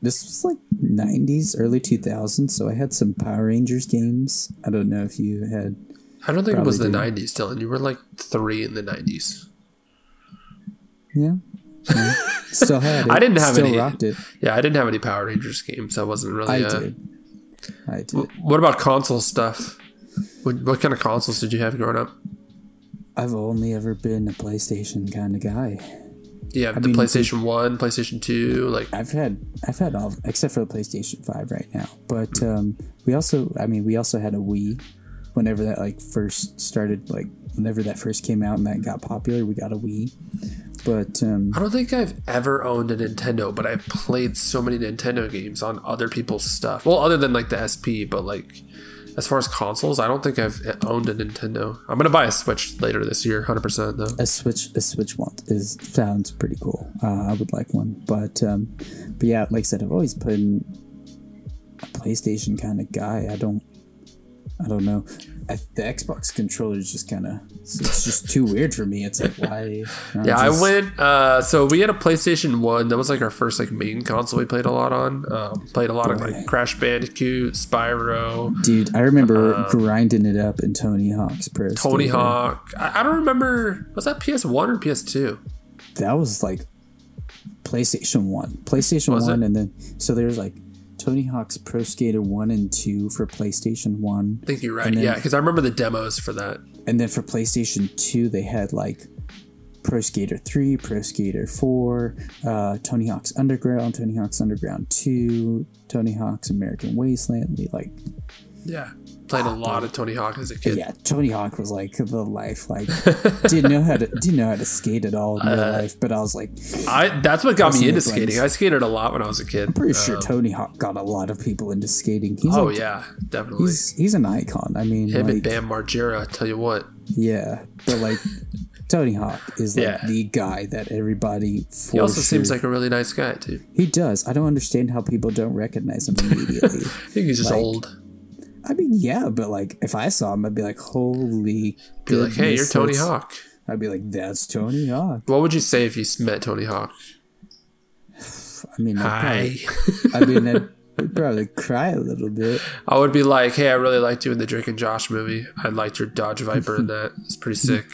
this was like '90s, early 2000s, so I had some Power Rangers games. I don't know if you had. I don't think it was the Probably 90s, Dylan. You were like three in the 90s. Yeah. Yeah. Still had it. I didn't have Still any. rocked it. Yeah, I didn't have any Power Rangers games. I wasn't really. I uh, did. I did. What about console stuff? What, what kind of consoles did you have growing up? I've only ever been a PlayStation kind of guy. Yeah, I the mean, PlayStation One, PlayStation Two. Like, I've had I've had all except for the PlayStation Five right now. But um, we also I mean we also had a Wii. Whenever that like first started, like whenever that first came out and that got popular, we got a Wii. But um, I don't think I've ever owned a Nintendo, but I've played so many Nintendo games on other people's stuff. Well, other than like the SP, but like as far as consoles, I don't think I've owned a Nintendo. I'm gonna buy a Switch later this year, hundred percent though. a Switch a Switch one is sounds pretty cool. Uh, I would like one, but um, but yeah, like I said, I've always been a PlayStation kind of guy. I don't I don't know. I, the Xbox controller is just kind of it's, just too weird for me. It's like why? Yeah, I went. Uh, so we had a PlayStation One. That was like our first like main console we played a lot on. Um, played a lot of like Crash Bandicoot, Spyro, Dude, I remember grinding it up in Tony Hawk's Pro. Uh, Tony Skater. Hawk. I, I don't remember. Was that PS One or PS Two? That was like PlayStation One, PlayStation Was One, it? and then so there's like Tony Hawk's Pro Skater One and Two for PlayStation One. I think you're right. Then- yeah, because I remember the demos for that. And then for PlayStation 2, they had like Pro Skater 3, Pro Skater 4, uh, Tony Hawk's Underground, Tony Hawk's Underground 2, Tony Hawk's American Wasteland. They like Yeah, played a lot of Tony Hawk as a kid. Yeah, Tony Hawk was like the life. Like, didn't know how to didn't know how to skate at all in real Uh, life. But I was like, I that's what got me into friends. skating. I skated a lot when I was a kid. I'm pretty sure Um, Tony Hawk got a lot of people into skating. He's oh like, yeah, definitely. he's he's an icon. I mean, Him and like, Bam Margera. I tell you what. yeah, but like Tony Hawk is like Yeah. the guy that everybody. For He also sure, seems like a really nice guy too. he does. I don't understand how people don't recognize him immediately. I think he's just Like, old. I mean, yeah, but like if I saw him, I'd be like, holy. Be like, hey, you're Tony Hawk. I'd be like, that's Tony Hawk. What would you say if you met Tony Hawk? I mean, I'd Hi. probably, I mean, I'd, probably cry a little bit. I would be like, hey, I really liked you in the Drake and Josh movie. I liked your Dodge Viper in that. It's pretty sick.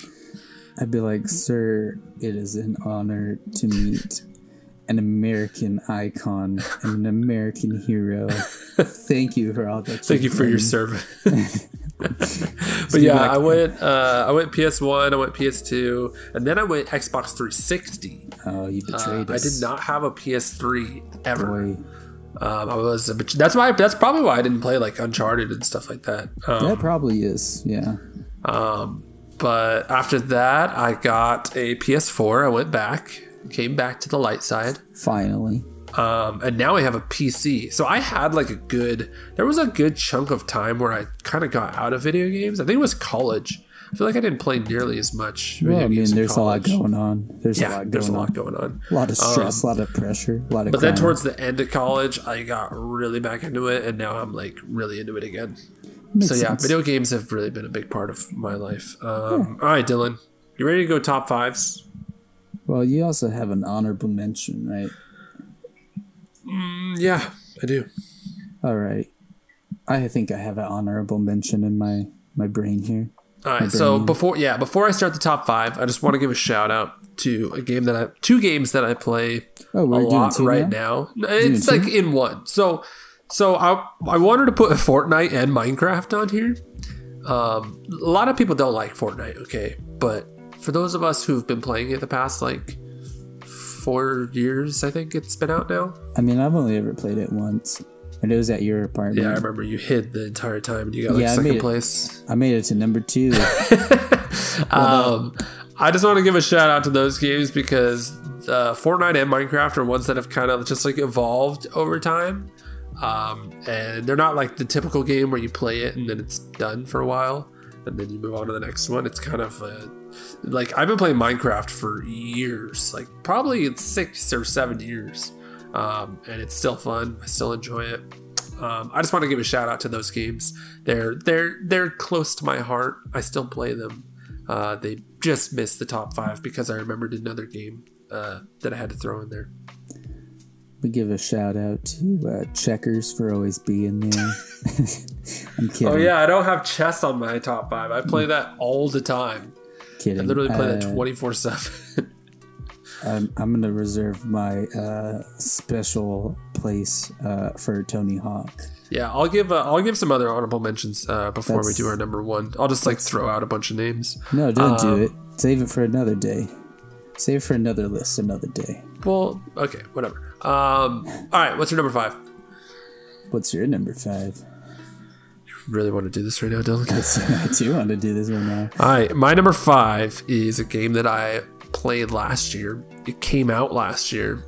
I'd be like, sir, it is an honor to meet an American icon and an American hero. Thank you for all that. Thank you for your service. but yeah, I went. Uh, I went PS1. I went PS2, and then I went Xbox 360. Oh, you Uh, betrayed I did not have a PS3 ever. Um, I was. A, that's why. That's probably why I didn't play like Uncharted and stuff like that. Um, that probably is. Yeah. Um, but after that, I got a PS4. I went back, came back to the light side. Finally. Um, and now I have a PC. So I had like a good, there was a good chunk of time where I kind of got out of video games. I think it was college. I feel like I didn't play nearly as much video Well, I mean, there's a lot going on. There's a lot going there's a lot on. going on. A lot of stress, a lot of pressure, a lot of. But then towards the end of college, I got really back into it, and now I'm like really into it again. Makes so yeah, sense. video games have really been a big part of my life. Um, All right, Dylan, you ready to go top fives? Well, you also have an honorable mention, right? Mm, yeah, I do. All right. I think I have an honorable mention in my my brain here. All right, so before yeah, before I start the top five, I just want to give a shout out to a game that I two games that I play Oh, a lot right now? now. It's like in one. So so I I wanted to put Fortnite and Minecraft on here. Um, a lot of people don't like Fortnite, okay, but for those of us who've been playing it the past like four years, I think it's been out now. I mean, I've only ever played it once, and it was at your apartment. Yeah, I remember you hid the entire time and you got like Yeah, I made second it. place. I made it to number two. Um, I just want to give a shout out to those games because uh, Fortnite and Minecraft are ones that have kind of just like evolved over time. Um, and they're not like the typical game where you play it and then it's done for a while and then you move on to the next one. It's kind of uh, like I've been playing Minecraft for years, like probably six or seven years. Um, and it's still fun. I still enjoy it. Um, I just want to give a shout out to those games. They're they're they're close to my heart. I still play them. Uh, they just missed the top five because I remembered another game uh, that I had to throw in there. we give a shout out to uh, Checkers for always being there. I'm kidding. Oh yeah, I don't have chess on my top five. I play that all the time. Kidding. I literally play that Uh, twenty four seven. I'm, I'm gonna reserve my uh, special place uh, for Tony Hawk. Yeah, I'll give uh, I'll give some other honorable mentions uh, before we do our number one. I'll just like throw out a bunch of names. No, don't Um, do it. Save it for another day. Save it for another list another day. Well, okay, whatever. Um, all right, what's your number five? What's your number five? Really want to do this right now, Dylan? I do want to do this right now. All right, my number five is a game that I played last year. It came out last year.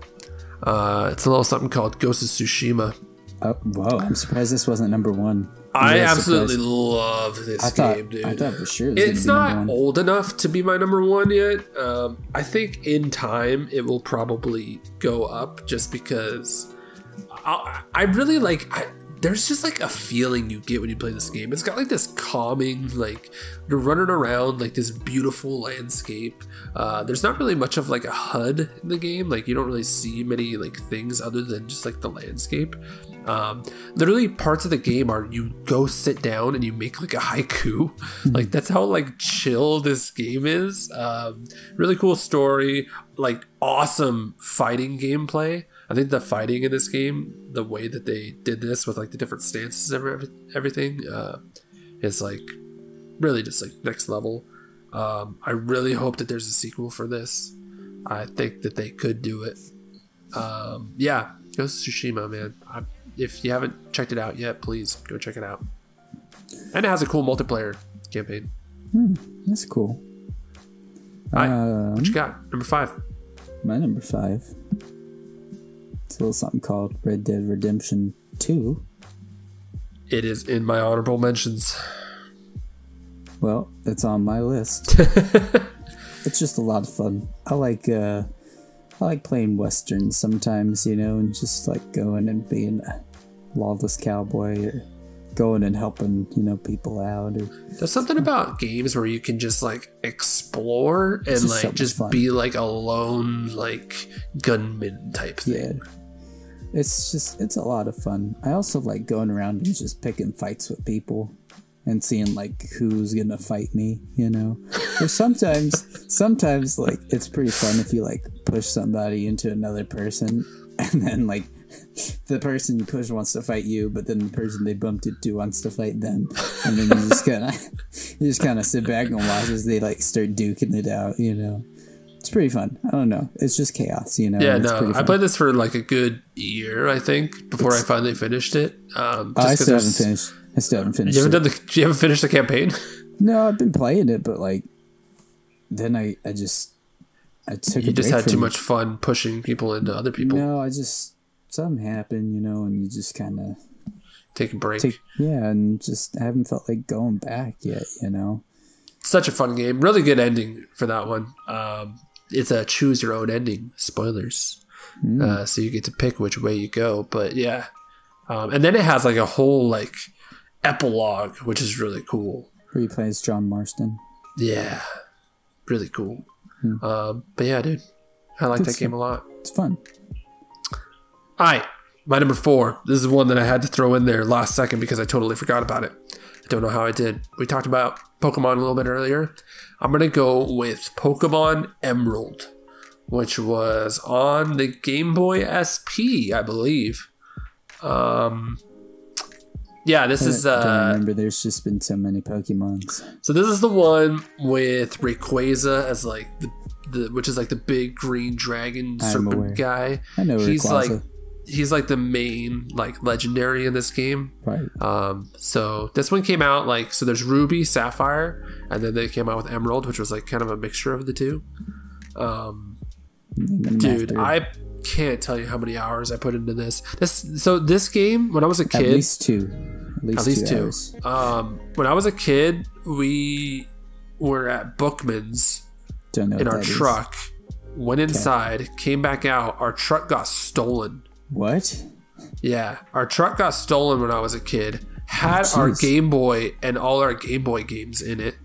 Uh, it's a little something called Ghost of Tsushima. Oh, whoa! I'm surprised this wasn't number one. I absolutely surprised. love this I thought. game, dude. I thought for sure it's not old enough to be my number one yet. Um, I think in time it will probably go up just because I, I really like. I, there's just like a feeling you get when you play this game. It's got like this calming, like you're running around like this beautiful landscape. Uh, there's not really much of like a HUD in the game. Like you don't really see many like things other than just like the landscape. Um, literally parts of the game are you go sit down and you make like a haiku like that's how like chill this game is um, really cool story like awesome fighting gameplay i think the fighting in this game the way that they did this with like the different stances and everything uh, is like really just like next level um, i really hope that there's a sequel for this i think that they could do it um, yeah Ghost of Tsushima, man. I, if you haven't checked it out yet, please go check it out. and it has a cool multiplayer campaign. That's cool. Alright, Um, what you got? Number five. My number five. It's a little something called Red Dead Redemption 2. It is in my honorable mentions. Well, it's on my list. it's just a lot of fun. I like uh I like playing westerns sometimes, you know, and just like going and being a lawless cowboy or going and helping, you know, people out or There's something about games where you can just like explore and just like just fun. be like a lone like gunman type thing. yeah. It's just it's a lot of fun. I also like going around and just picking fights with people and seeing like who's gonna fight me, you know. Or sometimes sometimes like it's pretty fun if you like push somebody into another person and then like the person you push wants to fight you, but then the person they bumped into wants to fight them. And then you just kinda you just kinda sit back and watch as they like start duking it out, you know. It's pretty fun. I don't know. It's just chaos, you know. Yeah, it's no, I played this for like a good year, I think, before I finally finished it. Um, Oh, I still haven't finished. I still haven't finished. You haven't it. done the. You haven't finished the campaign. No, I've been playing it, but like, then I I just I took. You a just had too much fun pushing people into other people. No, I just something happened, you know, and you just kind of Take a break. take yeah, and just haven't felt like going back yet, you know. Such a fun game. Really good ending for that one. Um, it's a choose your own ending. Spoilers. Hmm. Uh, so you get to pick which way you go. But yeah, um, and then it has like a whole like epilogue, which is really cool. Where he plays John Marston. Yeah, really cool. Um, but yeah, dude, I like. Good that game a lot. It's fun. All right, my number four. This is one that I had to throw in there last second because I totally forgot about it. I don't know how I did. We talked about Pokemon a little bit earlier. I'm gonna go with Pokemon Emerald, which was on the Game Boy SP, I believe. Um, yeah, this is I don't uh, remember. There's just been so many Pokemons. so this is the one with Rayquaza as like the, the which is like the big green dragon serpent guy. I know He's Rayquaza. like he's like the main like legendary in this game. Right. Um, so this one came out like so. There's Ruby, Sapphire, and then they came out with Emerald, which was like kind of a mixture of the two. Um, dude, I can't tell you how many hours I put into this. This so this game when I was a kid, at least two. At least, at least two. two. Um, when I was a kid, we were at Bookman's in our that is. truck. Went inside, came back out. Our truck got stolen. What? Yeah, our truck got stolen when I was a kid. Had Oh, our. Game Boy and all our Game Boy games in it.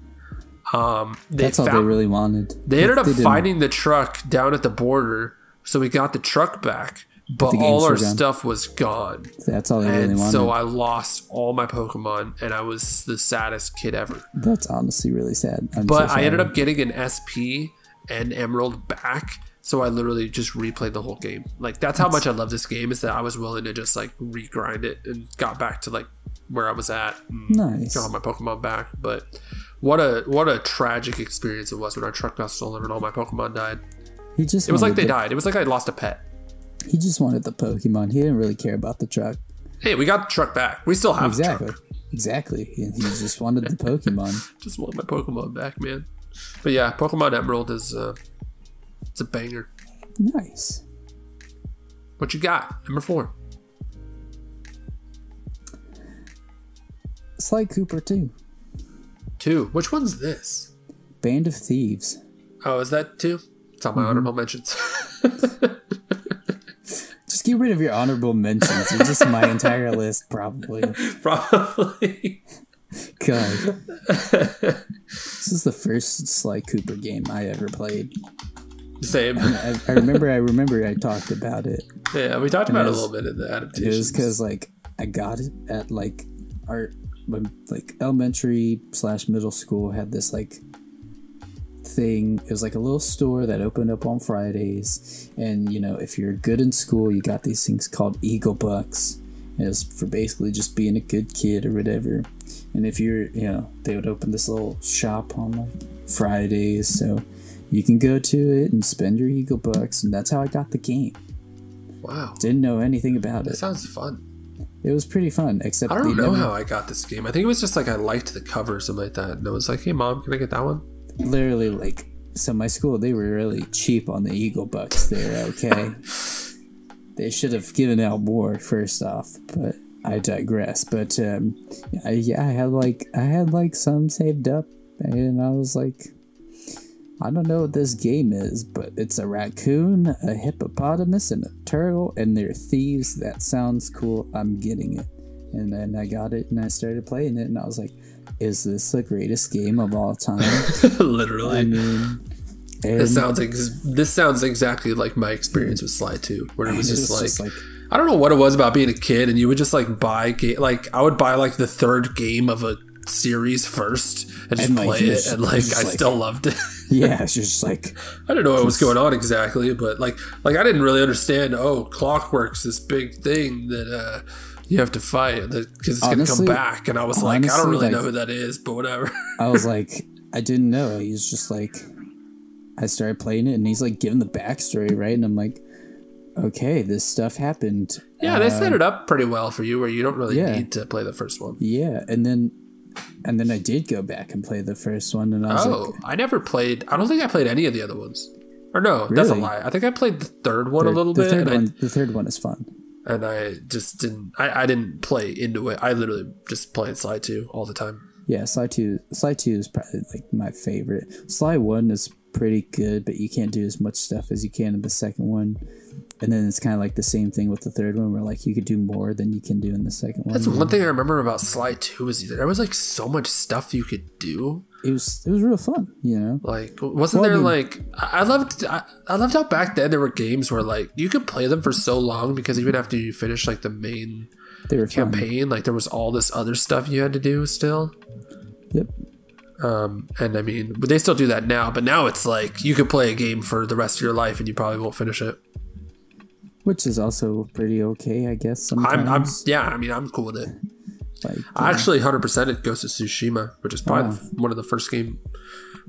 Um, they That's all they really wanted. they ended up didn't- finding the truck down at the border, so we got the truck back. But all our gone. stuff was gone, That's all they really and wanted. so I lost all my Pokemon, and I was the saddest kid ever. That's honestly really sad. I'm But so I ended up getting an SP and Emerald back, so I literally just replayed the whole game. Like that's how much I love this game is that I was willing to just like regrind it and got back to like where I was at. Nice. Got my Pokemon back, but what a what a tragic experience it was when our truck got stolen and all my Pokemon died. He just It was like they the, died. It was like I lost a pet. He just wanted the Pokemon. He didn't really care about the truck. Hey, we got the truck back. We still have the Exactly. truck. Exactly. He, he just wanted the Pokemon. Just want my Pokemon back, man. But yeah, Pokemon Emerald is uh, it's a banger. Nice. What you got? Number four. Sly Cooper 2. Two. Which one's this? Band of Thieves. Oh, is that two? It's on my mm-hmm. honorable mentions. Just get rid of your honorable mentions. It's just my entire list, probably. Probably. God. this is the first Sly Cooper game I ever played. Same. I, I remember. I remember. I talked about it. Yeah, we talked about it a little bit in the It was because like I got it at like our when like elementary slash middle school had this like thing. It was like a little store that opened up on Fridays, and you know if you're good in school, you got these things called Eagle Bucks. And it was for basically just being a good kid or whatever. And if you're, you know, they would open this little shop on like Fridays, so you can go to it and spend your Eagle Bucks, and that's how I got the game. wow. Didn't know anything about That it. sounds fun. It was pretty fun, except I don't you know how I got this game. I think it was just like I liked the cover or something like that. And I was like, hey, mom, can I get that one? literally like so my school they were really cheap on the eagle bucks there okay they should have given out more first off but i digress but um I, yeah i had like i had like some saved up and i was like i don't know what this game is but it's a raccoon a hippopotamus and a turtle and they're thieves that sounds cool i'm getting it and then i got it and i started playing it and i was like is this the greatest game of all time Literally. I mean, this sounds ex- this sounds exactly like my experience with Sly 2, where it was just, like, just like- I don't know what it was about being a kid, and you would just like buy game like I would buy like the third game of a series first and just And, like, play it, and like I like- still loved it. yeah, it's just like I don't know what was going on exactly, but like like I didn't really understand. Oh, Clockwerk's this big thing that uh you have to fight because it's gonna come back, and I was like, I don't really like- know who that is, but whatever. I was like, I didn't know. He's just like, I started playing it, and he's like giving the backstory, right? And I'm like, okay, this stuff happened. yeah, they set it up pretty well for you, where you don't really yeah. need to play the first one. Yeah, and then, and then I did go back and play the first one, and I was Oh, like, I never played. I don't think I played any of the other ones. Or no, that's a lie. I think I played the third one a little the bit, third and I, the third one is fun. and I just didn't. I, I didn't play into it. I literally just played Sly two all the time. Yeah, Sly two, Sly two is probably like my favorite. Sly one is pretty good, but you can't do as much stuff as you can in the second one. And then it's kind of like the same thing with the third one, where like you could do more than you can do in the second one. That's one thing I remember about Sly two is there was like so much stuff you could do. It was it was real fun, you know. Like, wasn't Well, I there mean- like I I loved I, I loved how back then there were games where like you could play them for so long because even after you finish like the main were fun. campaign, like there was all this other stuff you had to do still. Yep. Um, and I mean, but they still do that now. But now it's like you could play a game for the rest of your life and you probably won't finish it. Which is also pretty okay, I guess. Sometimes, I'm, I'm, yeah. I mean, I'm cool with it. like, I actually 100%ed Ghost of Tsushima, which is probably the, one of the first game,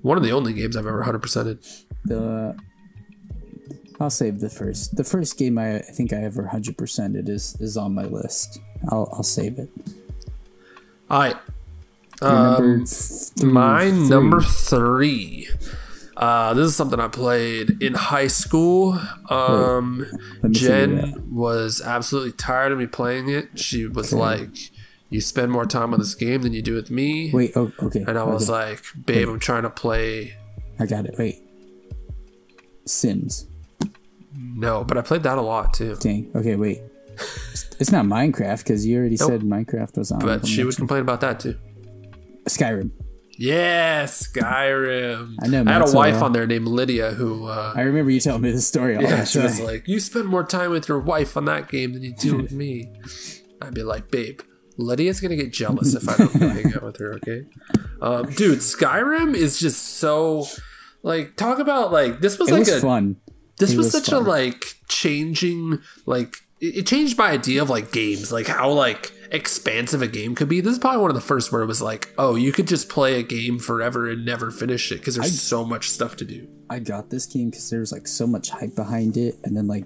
one of the only games I've ever 100%ed. the. I'll save the first. The first game I, I think I ever hundred percented is is on my list. I'll I'll save it. All right. Number Um, th- my three. number three. Uh, this is something I played in high school. Um, Let me figure it out. Jen was absolutely tired of me playing it. She was like, "You spend more time on this game than you do with me." Wait. Oh, okay. and I was okay. like, "Babe, I'm trying to play." I got it. Wait. Sims. No, but I played that a lot too. Dang. Okay. Wait. It's not Minecraft because you already said Minecraft was on. But she would complain about that too. Skyrim. Yes, Skyrim. I know, I had a wife lot. on there named Lydia who. Uh, I remember you telling me this story all Yeah, she was like, "You spend more time with your wife on that game than you do with me." I'd be like, "Babe, Lydia's gonna get jealous if I don't hang out with her." Okay, um, dude, Skyrim is just so like talk about like this was It like was a fun. this was, was such fun. a like changing like it, it changed my idea of like games like how like expansive a game could be this is probably one of the first where it was like oh you could just play a game forever and never finish it because there's so much stuff to do I got this game because there was like so much hype behind it, and then like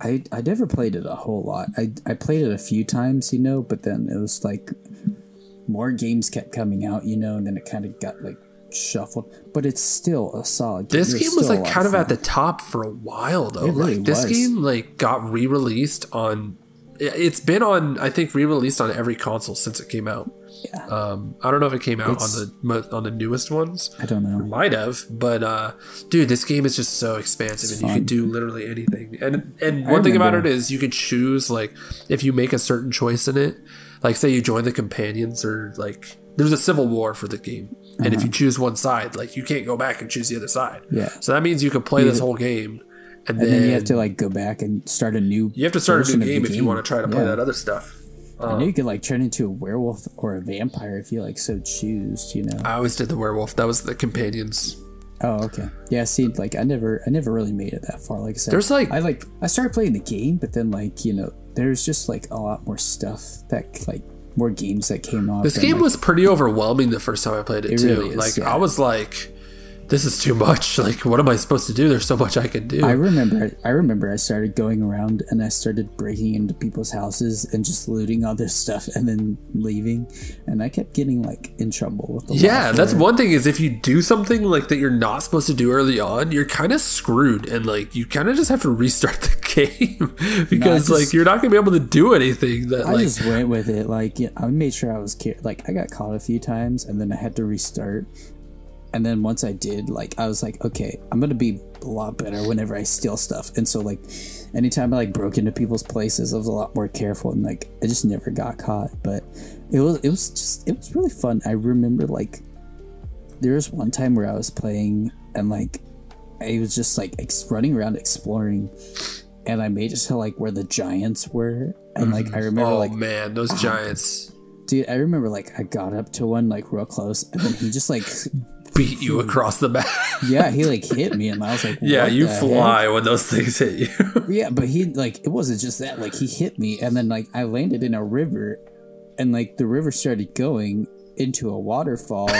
I I never played it a whole lot. I I played it a few times, you know, but then it was like more games kept coming out, you know, and then it kind of got like shuffled. But it's still a solid. game. this game was like kind of fun. at the top for a while though It really like this game like got re-released on it's been on i think re-released on every console since it came out Yeah. um i don't know if it came out It's- on the on the newest ones I don't know. might have but uh dude this game is just so expansive and you can do literally anything and and one thing about it is you could choose like if you make a certain choice in it like say you join the companions or like there's a civil war for the game and if you choose one side like you can't go back and choose the other side Uh-huh. Yeah. so that means you can play this whole game and, And then, then you have to like go back and start a new. you have to start a new game if you want to try to play Yeah. that other stuff I know um, you could like turn into a werewolf or a vampire if you like so choose. You know. i always did the werewolf that was the companions Oh, okay. Yeah, see, like I never, I never really made it that far. Like I said, There's, like- I like, I started playing the game, but then like you know, there's just like a lot more stuff that like more games that came out. This game like, was pretty overwhelming the first time I played it, It too. really is, like yeah. I was like, this is too much. Like, what am I supposed to do? There's so much I can do. I remember. I remember. I started going around and I started breaking into people's houses and just looting all their stuff and then leaving. And I kept getting like in trouble with the yeah, that's one thing is if you do something like that you're not supposed to do early on, you're kind of screwed and like you kind of just have to restart the game because just- like you're not going to be able to do anything that I like just went with it. Like yeah, I made sure I was care- like I got caught a few times and then I had to restart. And then once I did, like I was like, okay, I'm gonna be a lot better whenever I steal stuff. And so like, anytime I like broke into people's places, I was a lot more careful and like I just never got caught. But it was it was just it was really fun. I remember like there was one time where I was playing and like I was just like ex- running around exploring, and I made it to like where the giants were, and like I mm-hmm. remember oh like man, those giants dude, I remember like I got up to one like real close, and then he just like beat you across the back. yeah he like hit me, and I was like yeah, you the heck?" fly when those things hit you. Yeah, but he like it wasn't just that. Like he hit me, and then like I landed in a river, and like the river started going into a waterfall,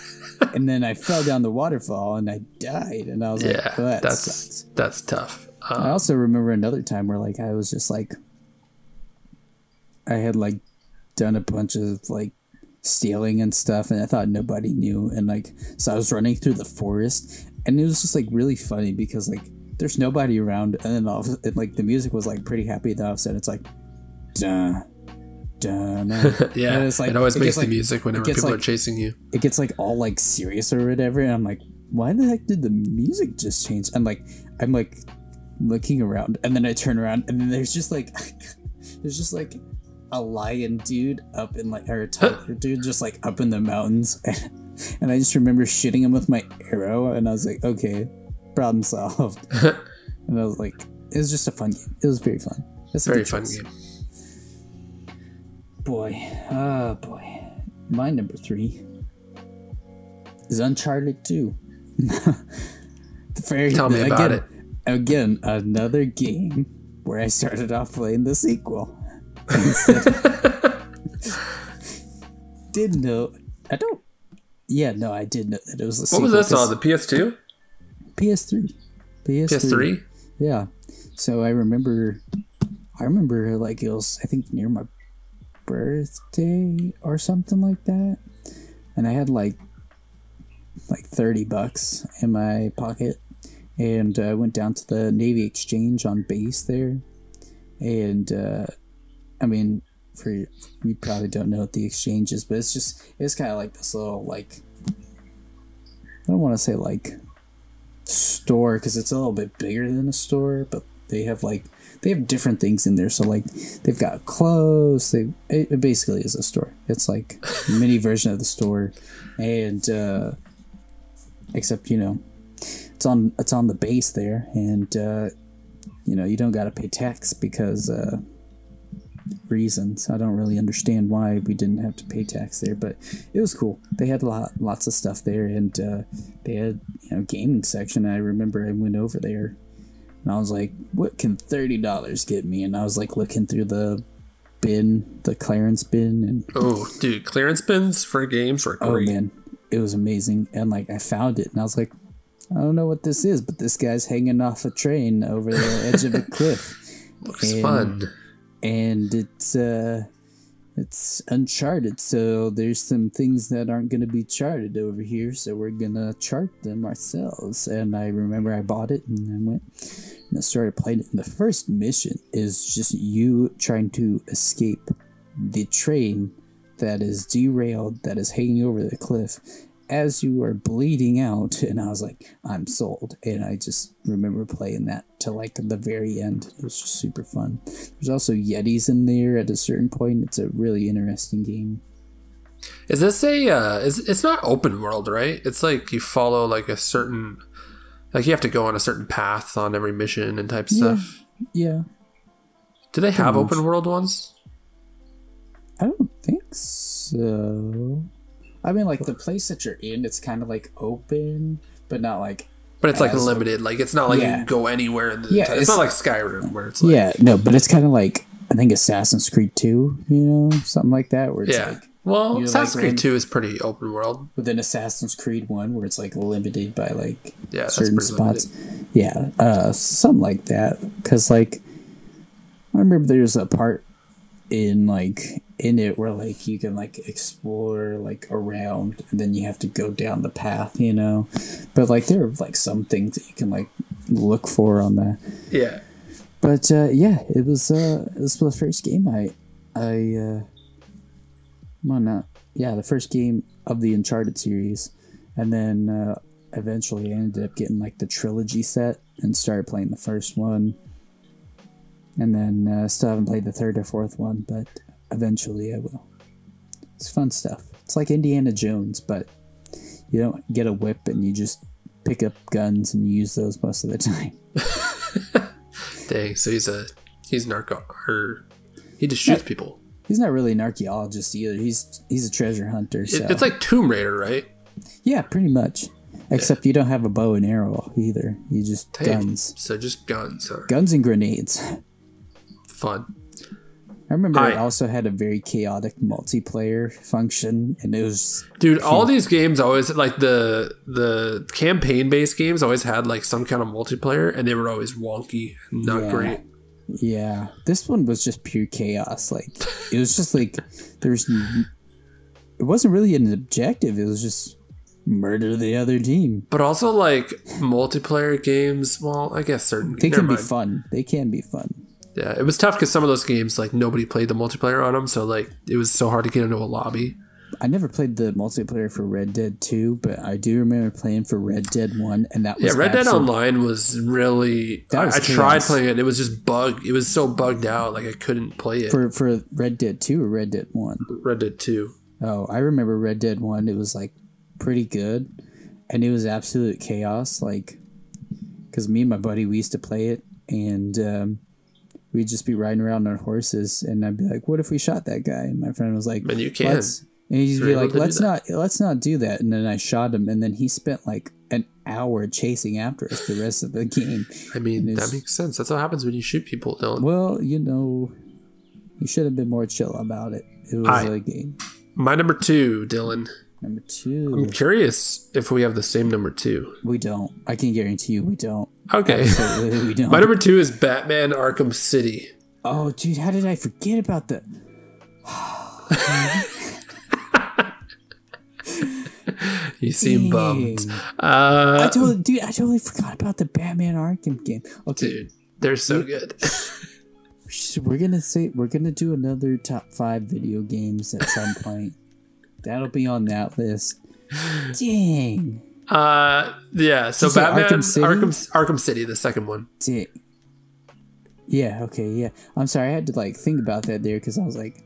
and then I fell down the waterfall and I died, and I was like, yeah, that that's sucks. that's tough. I Um, also remember another time where like I was just like I had like done a bunch of like stealing and stuff and I thought nobody knew and like so I was running through the forest and it was just like really funny because like there's nobody around and then all of, and, like the music was like pretty happy then all of a it's like duh duh duh. yeah, And it's like- it always it makes gets, the like- music whenever gets, people like- are chasing you. it gets like all like serious or whatever and i'm like why the heck did the music just change i'm like i'm like looking around and then i turn around and then there's just like there's just like a lion dude up in like or a tiger dude just like up in the mountains and i just remember shooting him with my arrow and i was like okay problem solved and i was like it was just a fun game it was very fun That's a Very fun choice. game. Boy, oh boy. My number three is Uncharted 2. the very, Tell me about it. Again, another game where I started off playing the sequel. Instead- did know. I don't. Yeah, no, I did know that it was the What was this 'cause on the PS2, PS3. PS3. PS3? Yeah. So I remember, I remember like it was I think near my birthday or something like that, and I had like like thirty bucks in my pocket, and I went down to the Navy Exchange on base there, and uh, I mean for you probably don't know what the exchange is, but it's just it's kind of like this little like I don't want to say like store because it's a little bit bigger than a store, but they have like they have different things in there. So like they've got clothes. They it, basically is a store. It's like mini version of the store, and uh, except you know it's on it's on the base there, and uh, you know you don't got to pay tax because. Uh, reasons. I don't really understand why we didn't have to pay tax there but it was cool. They had a lot, lots of stuff there and uh, they had you know gaming section. I remember i went over there and i was like what can $30 get me? And i was like looking through the bin the clearance bin and Oh, dude, clearance bins for games were oh great. man. It was amazing and like i found it and i was like i don't know what this is but this guy's hanging off a train over the edge of a cliff. Looks and- fun. And it's uh it's uncharted. So there's some things that aren't going to be charted over here so we're gonna chart them ourselves. And i remember i bought it and i went and i started playing it. And the first mission is just you trying to escape the train that is derailed that is hanging over the cliff as you are bleeding out and i was like i'm sold and i just remember playing that to like the very end it was just super fun there's also yetis in there at a certain point it's a really interesting game Is this a? Uh, is it's not open world, right? It's like you follow like a certain, like you have to go on a certain path on every mission and type Yeah. stuff. yeah Do they have open world ones? i don't think so i mean like the place that you're in it's kind of like open but not like But it's like limited. Like it's not like you can go anywhere. In the Yeah, it's, it's- not like Skyrim where it's like yeah no but it's kind of like i think assassin's creed 2 you know something like that where it's Yeah. like Well, Assassin's like Creed Two is pretty open world. within Assassin's Creed One, where it's like limited by like Yeah, certain spots. Yeah, uh, something like that. Because like, I remember there's a part in like in it where like you can like explore like around, and then you have to go down the path, you know. But like there are like some things that you can like look for on that. Yeah. But uh, yeah, it was uh, this was the first game I I uh, well not yeah the first game of the Uncharted series, and then uh, eventually I ended up getting like the trilogy set and started playing the first one, and then uh, still haven't played the third or fourth one, but eventually I will. It's fun stuff. It's like Indiana Jones, but you don't get a whip and you just pick up guns and use those most of the time. Dang. So he's a he's narco or he just shoots people. He's not really an archaeologist either. He's he's a treasure hunter. So It's like Tomb Raider, right? yeah, pretty much. Except you don't have a bow and arrow either. You just Damn. guns, So just guns. Guns and grenades. Fun. I remember it I- also had a very chaotic multiplayer function, and it was Dude, all these games always like the the campaign based games always had like some kind of multiplayer and they were always wonky, not Yeah. great. yeah. This one was just pure chaos. Like it was just like there's it wasn't really an objective. It was just murder the other team. But also like multiplayer games, well, I guess certain They can be fun. They can be fun. Yeah, it was tough because some of those games like nobody played the multiplayer on them, so like it was so hard to get into a lobby. I never played the multiplayer for Red Dead 2, but I do remember playing for Red Dead 1, and that was Yeah, Red Dead Online was really. That I, was I tried playing it. It was just bugged. It was so bugged out, like I couldn't play it. for for Red Dead 2 or Red Dead 1. Red Dead Two. Oh, I remember Red Dead 1. It was like pretty good, and it was absolute chaos. Like, because me and my buddy we used to play it, and um, we'd just be riding around on horses, and I'd be like, "What if we shot that guy?" And my friend was like, And you can. Let's, and he'd You're be like, "Let's not, let's not do that." And then I shot him, and then he spent like an hour chasing after us the rest of the game. I mean, And that makes sense. That's what happens when you shoot people, Dylan. Well, you know, you should have been more chill about it. It was I- a game. My number two, Dylan. Number two, I'm curious if we have the same number two. we don't. I can guarantee you, we don't. Okay. Absolutely, we don't. My number two is Batman Arkham City. oh, dude, how did I forget about the? You seem bummed. Uh, I totally, dude, I totally forgot about the Batman Arkham game. Okay, dude, they're so good. we're gonna say we're gonna do another top five video games at some point. That'll be on that list. Dang. Uh, yeah. So say Batman Arkham City? Arkham Arkham City, the second one. Dang. Yeah, okay, yeah. I'm sorry, I had to like think about that there because I was like,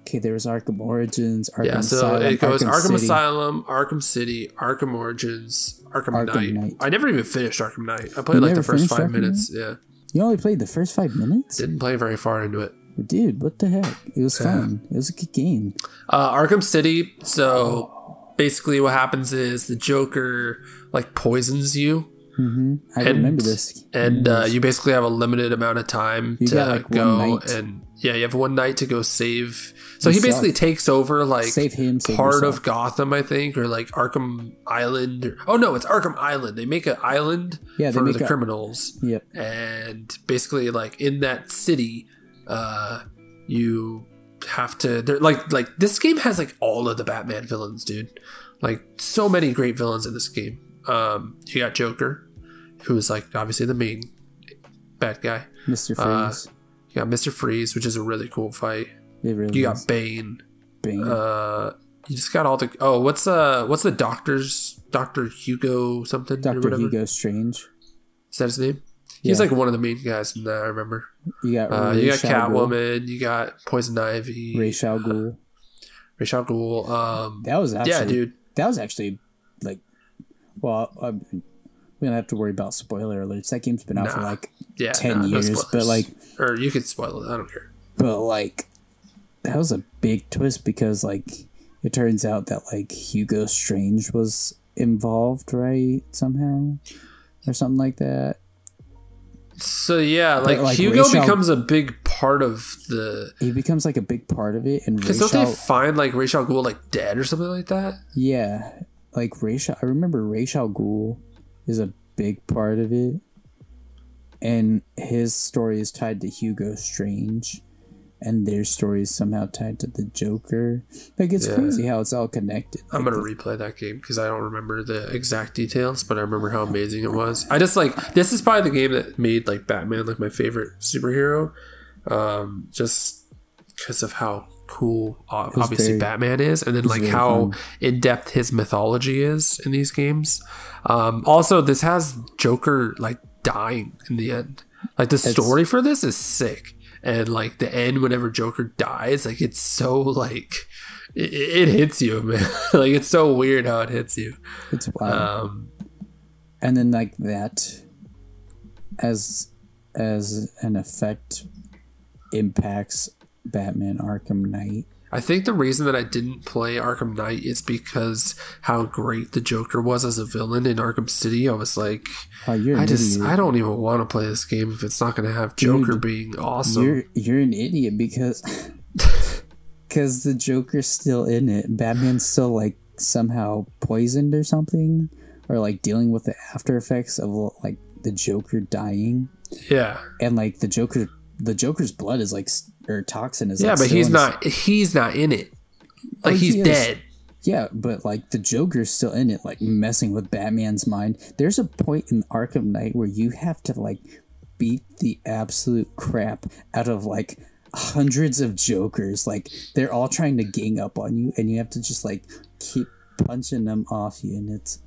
okay, there was Arkham Origins, Arkham Yeah. So Asylum, it goes Arkham, City. Asylum, Arkham City, Arkham Origins, Arkham, Arkham Knight. Knight. I never even finished Arkham Knight. I played You like the first five Arkham minutes. Yeah. You only played the first five minutes, Didn't play very far into it. Dude. What the heck? It was fun. It was a good game. Uh, Arkham City. So basically, what happens is the Joker like poisons you, I And- remember this. and uh, you basically have a limited amount of time You to got, like, go and yeah, you have one night to go save. So he basically takes over like Save him, save part yourself. of Gotham, I think, or like Arkham Island. Or, oh no, it's Arkham Island. They make an island Yeah, for the a- criminals. Yep. and basically like in that city uh you have to they're like like this game has like all of the batman villains dude like so many great villains in this game um you got joker who is like obviously the main bad guy Mr. Uh, Freeze. you got mr freeze which is a really cool fight really you is. got bane Bane. uh you just got all the oh what's uh what's the doctor's dr hugo something Doctor? Hugo Strange. is that his name he's Yeah. like one of the main guys in that i remember You got Uh, you got Ra's al Ghul. Catwoman, you got Poison Ivy, Ra's al Ghul. Ra's al Ghul. Um, That was actually yeah, dude. that was actually like well I, we don't have to worry about spoiler alerts. That game's been out for like Yeah, 10 nah, no years, but, like- or you could spoil it. I don't care. but like that was a big twist because like it turns out that like Hugo Strange was involved, right? Somehow. Or something like that. So yeah, like, like, Hugo Ra's al- becomes a big part of the he becomes like a big part of it, and because don't they find like Rachel al Ghul like dead or something like that? yeah, like Rachel. I remember Ra's al Ghul is a big part of it, and his story is tied to Hugo Strange, and their story is somehow tied to the Joker. Like it's Yeah. crazy how it's all connected. I'm gonna replay that game because I don't remember the exact details, but I remember how amazing it was. I just like this is probably the game that made like Batman like my favorite superhero, um, just because of how cool uh, obviously very- Batman is, and then like how in depth his mythology is in these games. Um, also, this has Joker like dying in the end. Like the story for this is sick, and like the end whenever Joker dies, like it's so like it, it hits you, man. like it's so weird how it hits you. it's wild. Um, and then like that as as an effect impacts Batman Arkham Knight. I think the reason that I didn't play Arkham Knight is because how great the Joker was as a villain in Arkham City. I was like, Oh, I just idiot. I don't even want to play this game if it's not going to have Joker Dude, being awesome. You're you're an idiot because because the Joker's still in it. Batman's still like somehow poisoned or something, or like dealing with the after effects of like the Joker dying, yeah, and like the Joker the Joker's blood is like or toxin is yeah, like, but he's in his- not. He's not in it. Like Oh, he's he dead. Yeah, but like the Joker's still in it, like messing with Batman's mind. There's a point in Arkham Knight where you have to like beat the absolute crap out of like hundreds of Jokers. Like they're all trying to gang up on you, and you have to just like keep punching them off you. And it's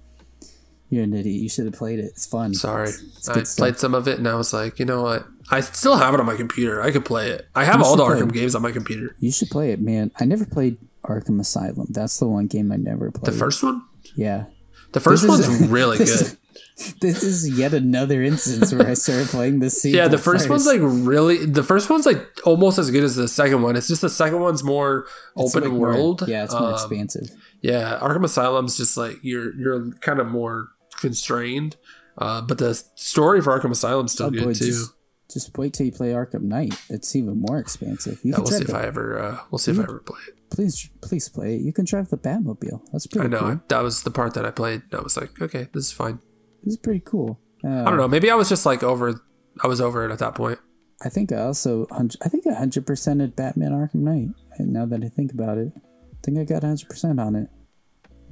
you're an idiot. You should have played it. It's fun. Sorry, It's I stuff. played some of it and I was like, you know what? I still have it on my computer. I could play it. I have You all the Arkham it. games on my computer. You should play it, man. I never played Arkham Asylum. That's the one game I never played. The first one. yeah. The first This one's is- really this good. is- This is yet another instance where I started playing the sequel. Yeah, the first one's first. like really. The first one's like almost as good as the second one. It's just the second one's more It's open like more- world. yeah, it's more Um, expansive. Yeah, Arkham Asylum's just like you're you're kind of more constrained, uh, but the story for Arkham Asylum's still Oh, good boy, too. just, just wait till you play Arkham Knight. It's even more expansive. You Yeah, can we'll see if I ever uh, we'll see if I ever play it. please please play it. You can drive the Batmobile. That's pretty I know cool. I, that was the part that I played. I was like, okay, this is fine. This is pretty cool. Uh, I don't know. Maybe I was just like over. I was over it at that point. I think I also I think I hundred percented Batman Arkham Knight. And now that I think about it, I think I got hundred percent on it.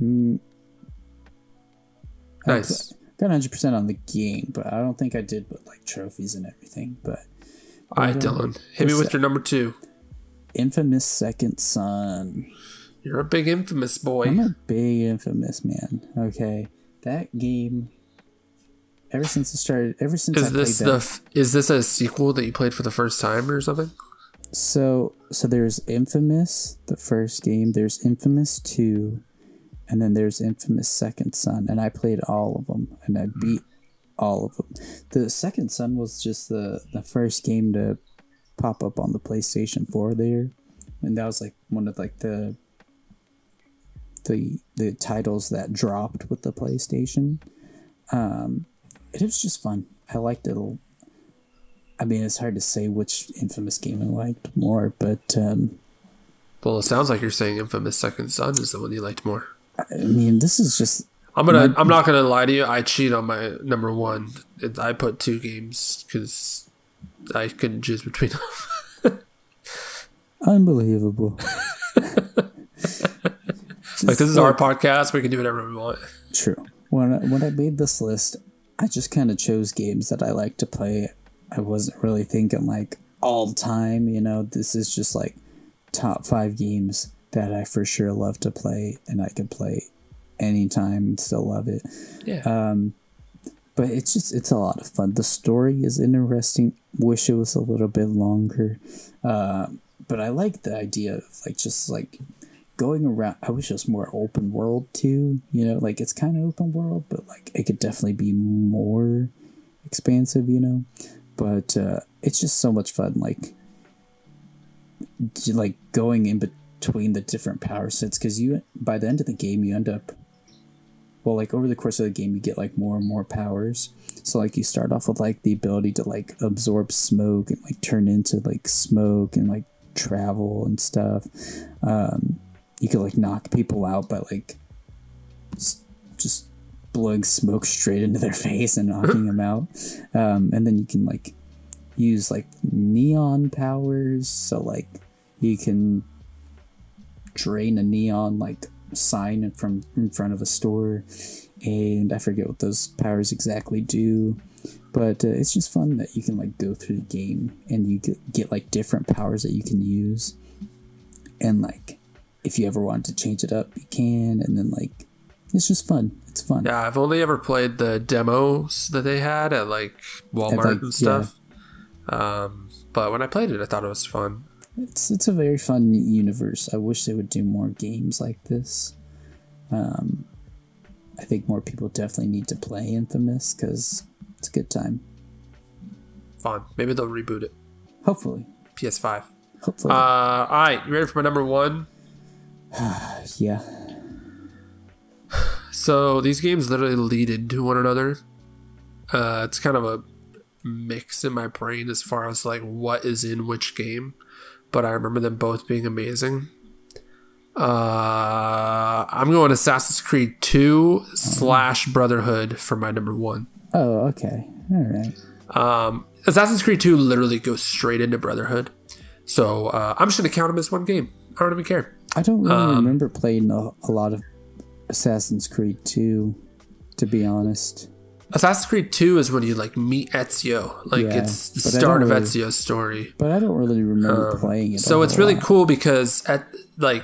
Mm, Nice. pl- got hundred percent on the game, but I don't think I did with like trophies and everything. But All right, Dylan, hit me with your number two. Infamous Second Son. You're a big infamous boy. I'm a big Infamous man. Okay, that game. Ever since it started, ever since I this played the? that, Is this a sequel that you played for the first time or something? so so there's Infamous, the first game. There's Infamous Two, and then there's Infamous Second Son, and I played all of them, and I beat all of them. The Second Son was just the the first game to pop up on the PlayStation Four there, and that was like one of like the the the titles that dropped with the PlayStation. Um, it was just fun. I liked it. a- I mean, it's hard to say which Infamous game I liked more, but um, Well, it sounds like you're saying Infamous Second Son is the one you liked more. I mean, this is just I'm gonna. I'm not gonna lie to you. I cheat on my number one. I put two games because I couldn't choose between them. unbelievable. like this is our podcast. We can do whatever we want. True. When I, when I made this list, I just kind of chose games that I like to play. I wasn't really thinking like all time. You know, this is just like top five games that I for sure love to play, and I can play anytime and still love it. Yeah. Um, but it's just it's a lot of fun. The story is interesting. Wish it was a little bit longer, uh, but I like the idea of like just like going around. I wish it was more open world too. You know, like it's kind of open world, but like it could definitely be more expansive. You know, but uh, it's just so much fun. Like like going in between the different power sets because you by the end of the game you end up well, like over the course of the game, you get like more and more powers. So like you start off with like the ability to like absorb smoke and like turn into like smoke and like travel and stuff. Um, you could like knock people out by like just blowing smoke straight into their face and knocking them out. Um, and then you can like use like neon powers. So like you can drain a neon like sign from in front of a store. And i forget what those powers exactly do but uh, it's just fun that you can like go through the game and you get, get like different powers that you can use. And like if you ever want to change it up you can and then like it's just fun. It's fun. Yeah, I've only ever played the demos that they had at like Walmart like, and stuff. Um, but when I played it, I thought it was fun. It's it's a very fun universe. I wish they would do more games like this. Um, I think more people definitely need to play Infamous because it's a good time. Fun. Maybe they'll reboot it. Hopefully, PS5. hopefully, Uh, all right, you ready for my number one? yeah. So these games literally lead into one another. Uh, it's kind of a mix in my brain as far as like what is in which game, but I remember them both being amazing. Uh, I'm going Assassin's Creed 2 slash Brotherhood for my number one. Oh, okay, all right. Um, Assassin's Creed 2 literally goes straight into Brotherhood. So uh, I'm just going to count them as one game. I don't even care. I don't really Um, remember playing a, a lot of Assassin's Creed 2, to be honest. Assassin's Creed 2 is when you like meet Ezio. Like Yeah, it's the start of really- Ezio's story. But I don't really remember playing it. Um, So it's really lot. cool because at like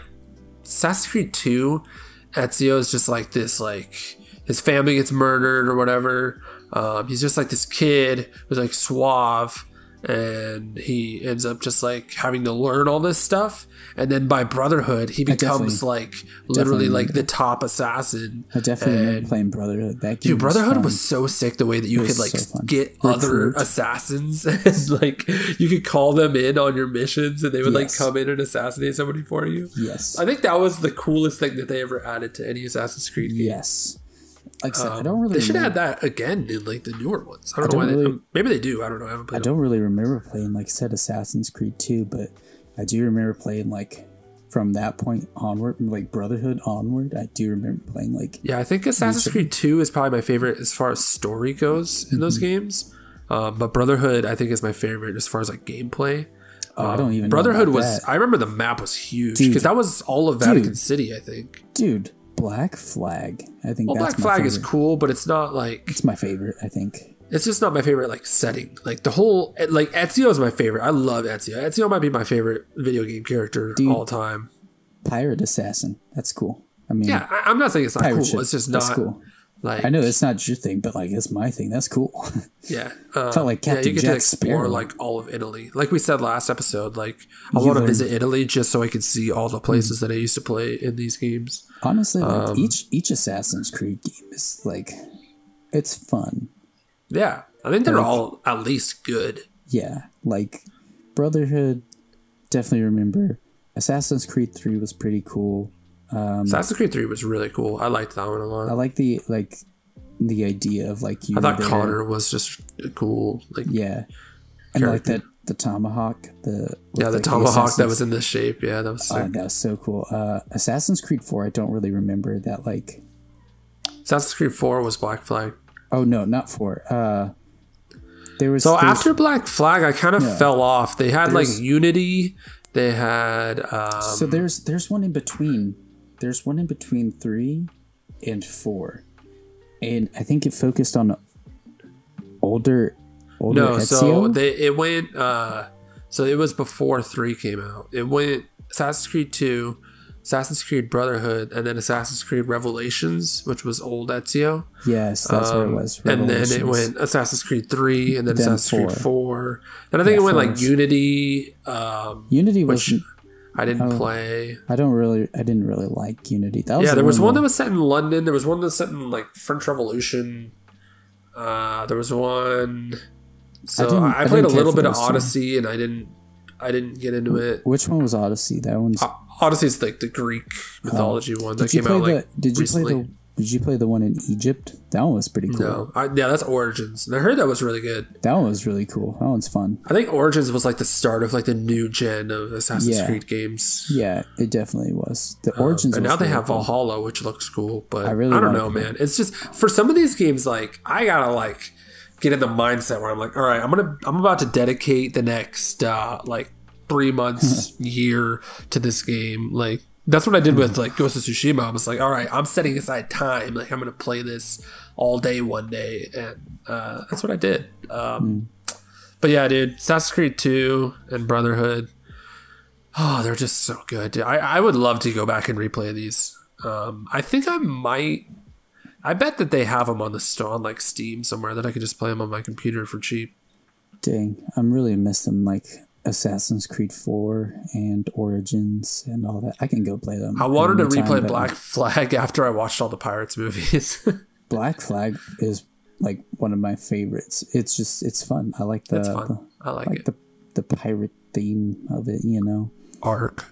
Assassin's Creed 2, Ezio is just like this like his family gets murdered or whatever. Um, he's just like this kid who's like suave and he ends up just like having to learn all this stuff and then by brotherhood he becomes like literally like the top assassin I definitely and- playing Brotherhood. That Dude, Brotherhood fun. was so sick the way that you could like so get other assassins and like you could call them in on your missions and they would Yes. like come in and assassinate somebody for you. yes, I think that was the coolest thing that they ever added to any Assassin's Creed game. yes. Like I said, I don't really. They should remember- add that again in like the newer ones. I don't, don't know why really- they maybe they do. I don't know. I haven't played them. don't really remember playing like I said Assassin's Creed 2, but I do remember playing like from that point onward, like Brotherhood onward. I do remember playing like Yeah, I think Assassin's Creed 2 is probably my favorite as far as story goes in Mm-hmm. those games. Um, but Brotherhood, I think, is my favorite as far as like gameplay. oh, I don't even Brotherhood was. that. I remember the map was huge because that was all of Vatican City. I think. dude Black Flag. I think Well, that's Black Flag is cool, but it's not like It's my favorite. I think. it's just not my favorite like setting. Like the whole like Ezio is my favorite. I love Ezio. Ezio might be my favorite video game character Dude. all time. Pirate Assassin. That's cool. I mean, Yeah, I, I'm not saying it's not cool. ship. It's just That's not cool. Like I know it's not your thing, but like it's my thing. That's cool. Yeah, uh, Felt like yeah, Captain you get Jack to explore Sparrow. like all of Italy. Like we said last episode, like I want to visit Italy just so I can see all the places that I used to play in these games. Honestly, like Um, each each Assassin's Creed game is like it's fun. Yeah, I think they're Like- all at least good. Yeah, like Brotherhood. Definitely remember Assassin's Creed Three was pretty cool. Assassin's Creed Three was really cool. I liked that one a lot. I like the like the idea of like you. I thought there- Connor was just cool. Like Yeah, and like that the tomahawk. The yeah, the like, tomahawk that was in the shape. Yeah, that was sick. Oh, that was so cool. Uh, Assassin's Creed Four. I don't really remember that. Like, Assassin's Creed Four was Black Flag. oh no, not four. Uh, there was So there's- after Black Flag, I kind of Yeah. fell off. They had like Unity. They had um, So there's there's one in between. There's one in between three and four, and I think it focused on older older No, Ezio. so they it went uh so it was before 3 came out. It went Assassin's Creed 2, Assassin's Creed Brotherhood, and then Assassin's Creed Revelations, which was old Ezio. yes, that's what it was. Um, And then it went Assassin's Creed 3 and then, Then Assassin's Creed four. And I think Yeah, it went four like Unity um Unity which was. I didn't Oh. play. I don't really. I didn't really like Unity. That was Yeah, the there was one that that was set in London. There was one that was set in like French Revolution. Uh, there was one. So I, I I played a little bit of. Odyssey, and I didn't. I didn't get into it. Which one was Odyssey? That one's. O- Odyssey's like the Greek mythology one that came out the? like Did you recently. play the Did you play the one in Egypt? That one was pretty cool. No, I, yeah, that's Origins, and I heard that was really good. That one was really cool. That one's fun. I think Origins was like the start of like the new gen of Assassin's Yeah. Creed games. Yeah, it definitely was. The Origins. And now they have cool. Valhalla, which looks cool, but I, really I don't know, man. It's just for some of these games, like I gotta like get in the mindset where I'm like, all right, I'm gonna I'm about to dedicate the next uh like three months, year to this game. Like that's what I did with like Ghost of Tsushima. I was like, all right, I'm setting aside time. Like I'm gonna play this all day one day, and uh, that's what I did. Um, But yeah, dude, Assassin's Creed 2 and Brotherhood. Oh, they're just so good. Dude. I, I would love to go back and replay these. Um, I think I might. I bet that they have them on the store on like Steam somewhere that I could just play them on my computer for cheap. Dang, I'm really missing like Assassin's Creed 4 and Origins and all that. I can go play them. I wanted to replay but Black Flag after I watched all the Pirates movies. Black Flag is like one of my favorites. It's just it's fun. I like the, it's fun. the I like, like it. the the pirate theme of it. You know. Arc.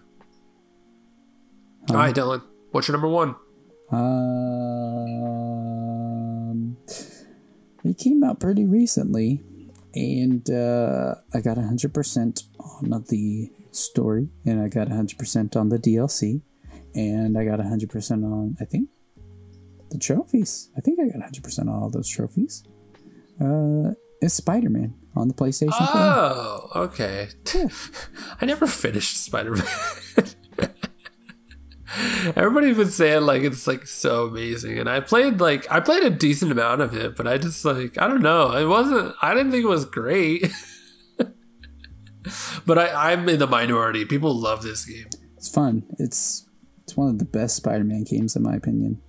All right, Dylan. What's your number one? Um, it came out pretty recently, and uh, I got hundred percent on the story, and I got hundred percent on the DLC, and I got hundred percent on I think the trophies. I think I got hundred percent on all those trophies. Uh, it's Spider Man on the PlayStation. 4. Oh, okay. I never finished Spider Man. Everybody's been saying like it's like so amazing, and I played like I played a decent amount of it, but I just like I don't know. It wasn't. I didn't think it was great. but I, I'm in the minority. People love this game. It's fun. It's it's one of the best Spider Man games in my opinion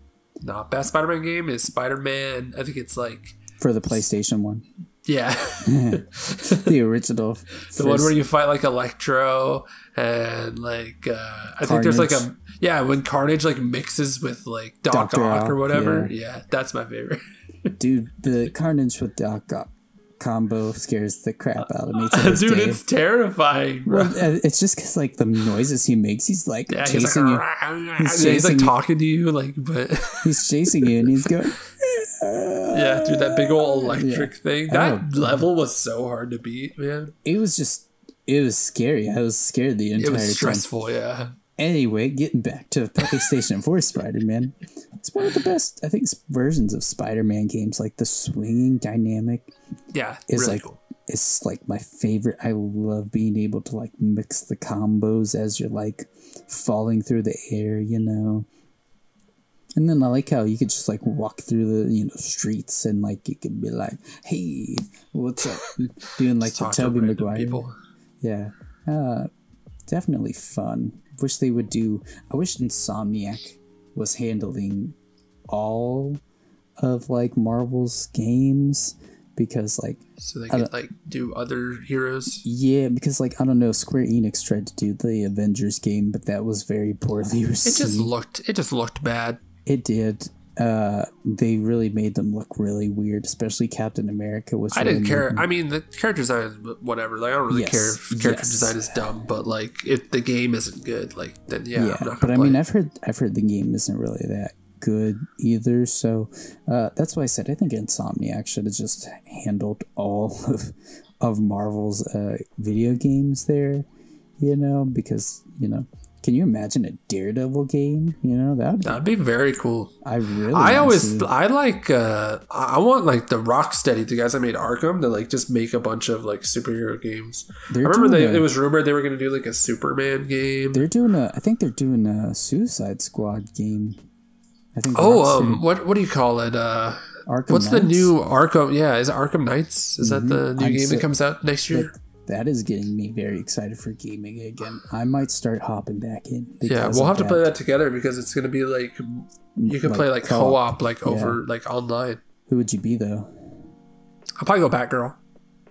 Not best Spider-Man game is Spider-Man. I think it's like for the PlayStation one, yeah, the original. the one where you fight like Electro and like uh, I think there's like a yeah when Carnage like mixes with like Doc Dr. Ock or whatever. Yeah. that's my favorite. Dude, the Carnage with Doc Ock combo scares the crap out of me. Dude, day. it's terrifying. Bro. Well, uh, it's just because like the noises he makes, he's like Yeah, he's chasing like, you. he's, he's like you. talking to you, like, but He's chasing you, and he's going. yeah, dude, that big old electric thing. That Oh. level was so hard to beat, man. It was just, it was scary. I was scared the entire time. It was time. stressful, yeah. Anyway, getting back to PlayStation 4 Spider Man, it's one of the best, I think, versions of Spider Man games. Like the swinging dynamic Yeah, is really like cool. it's like my favorite. I love being able to like mix the combos as you're like falling through the air, you know. And then I like how you could just like walk through the you know streets and like you could be like, "Hey, what's up?" Doing like the Talk to Tobey random Maguire. people. Yeah, uh, definitely fun. Wish they would do. I wish Insomniac was handling all of like Marvel's games because like So they could like do other heroes. yeah because like I don't know Square Enix tried to do the Avengers game but that was very poorly received. It just looked it just looked bad. It did. Uh, they really made them look really weird, especially Captain America. Was I didn't care. made- I mean, the character design whatever. Like, I don't really Yes, care if character yes. design is dumb, but like, if the game isn't good, like, then yeah, yeah, but gonna I mean, I've heard I've heard the game isn't really that good either. So uh, that's why I said I think Insomniac should have just handled all of of Marvel's uh, video games there. You know, because you know, can you imagine a Daredevil game? You know that That'd be very cool. I really. I always, I like, uh, I want like the Rocksteady, the guys that made Arkham, to like just make a bunch of like superhero games. They're I remember they, a- it was rumored they were going to do like a Superman game. they're doing a. I think they're doing a Suicide Squad game. I think. Oh, um, what what do you call it? Uh, Arkham what's the new Arkham? Yeah, is it Arkham Knights? Is that the new I'm game so- that comes out next year? That is getting me very excited for gaming again. I might start hopping back in. Yeah, we'll have to that. play that together because it's going to be like you can Like play like co-op. co-op, like over like online. Who would you be though? I'll probably go Batgirl.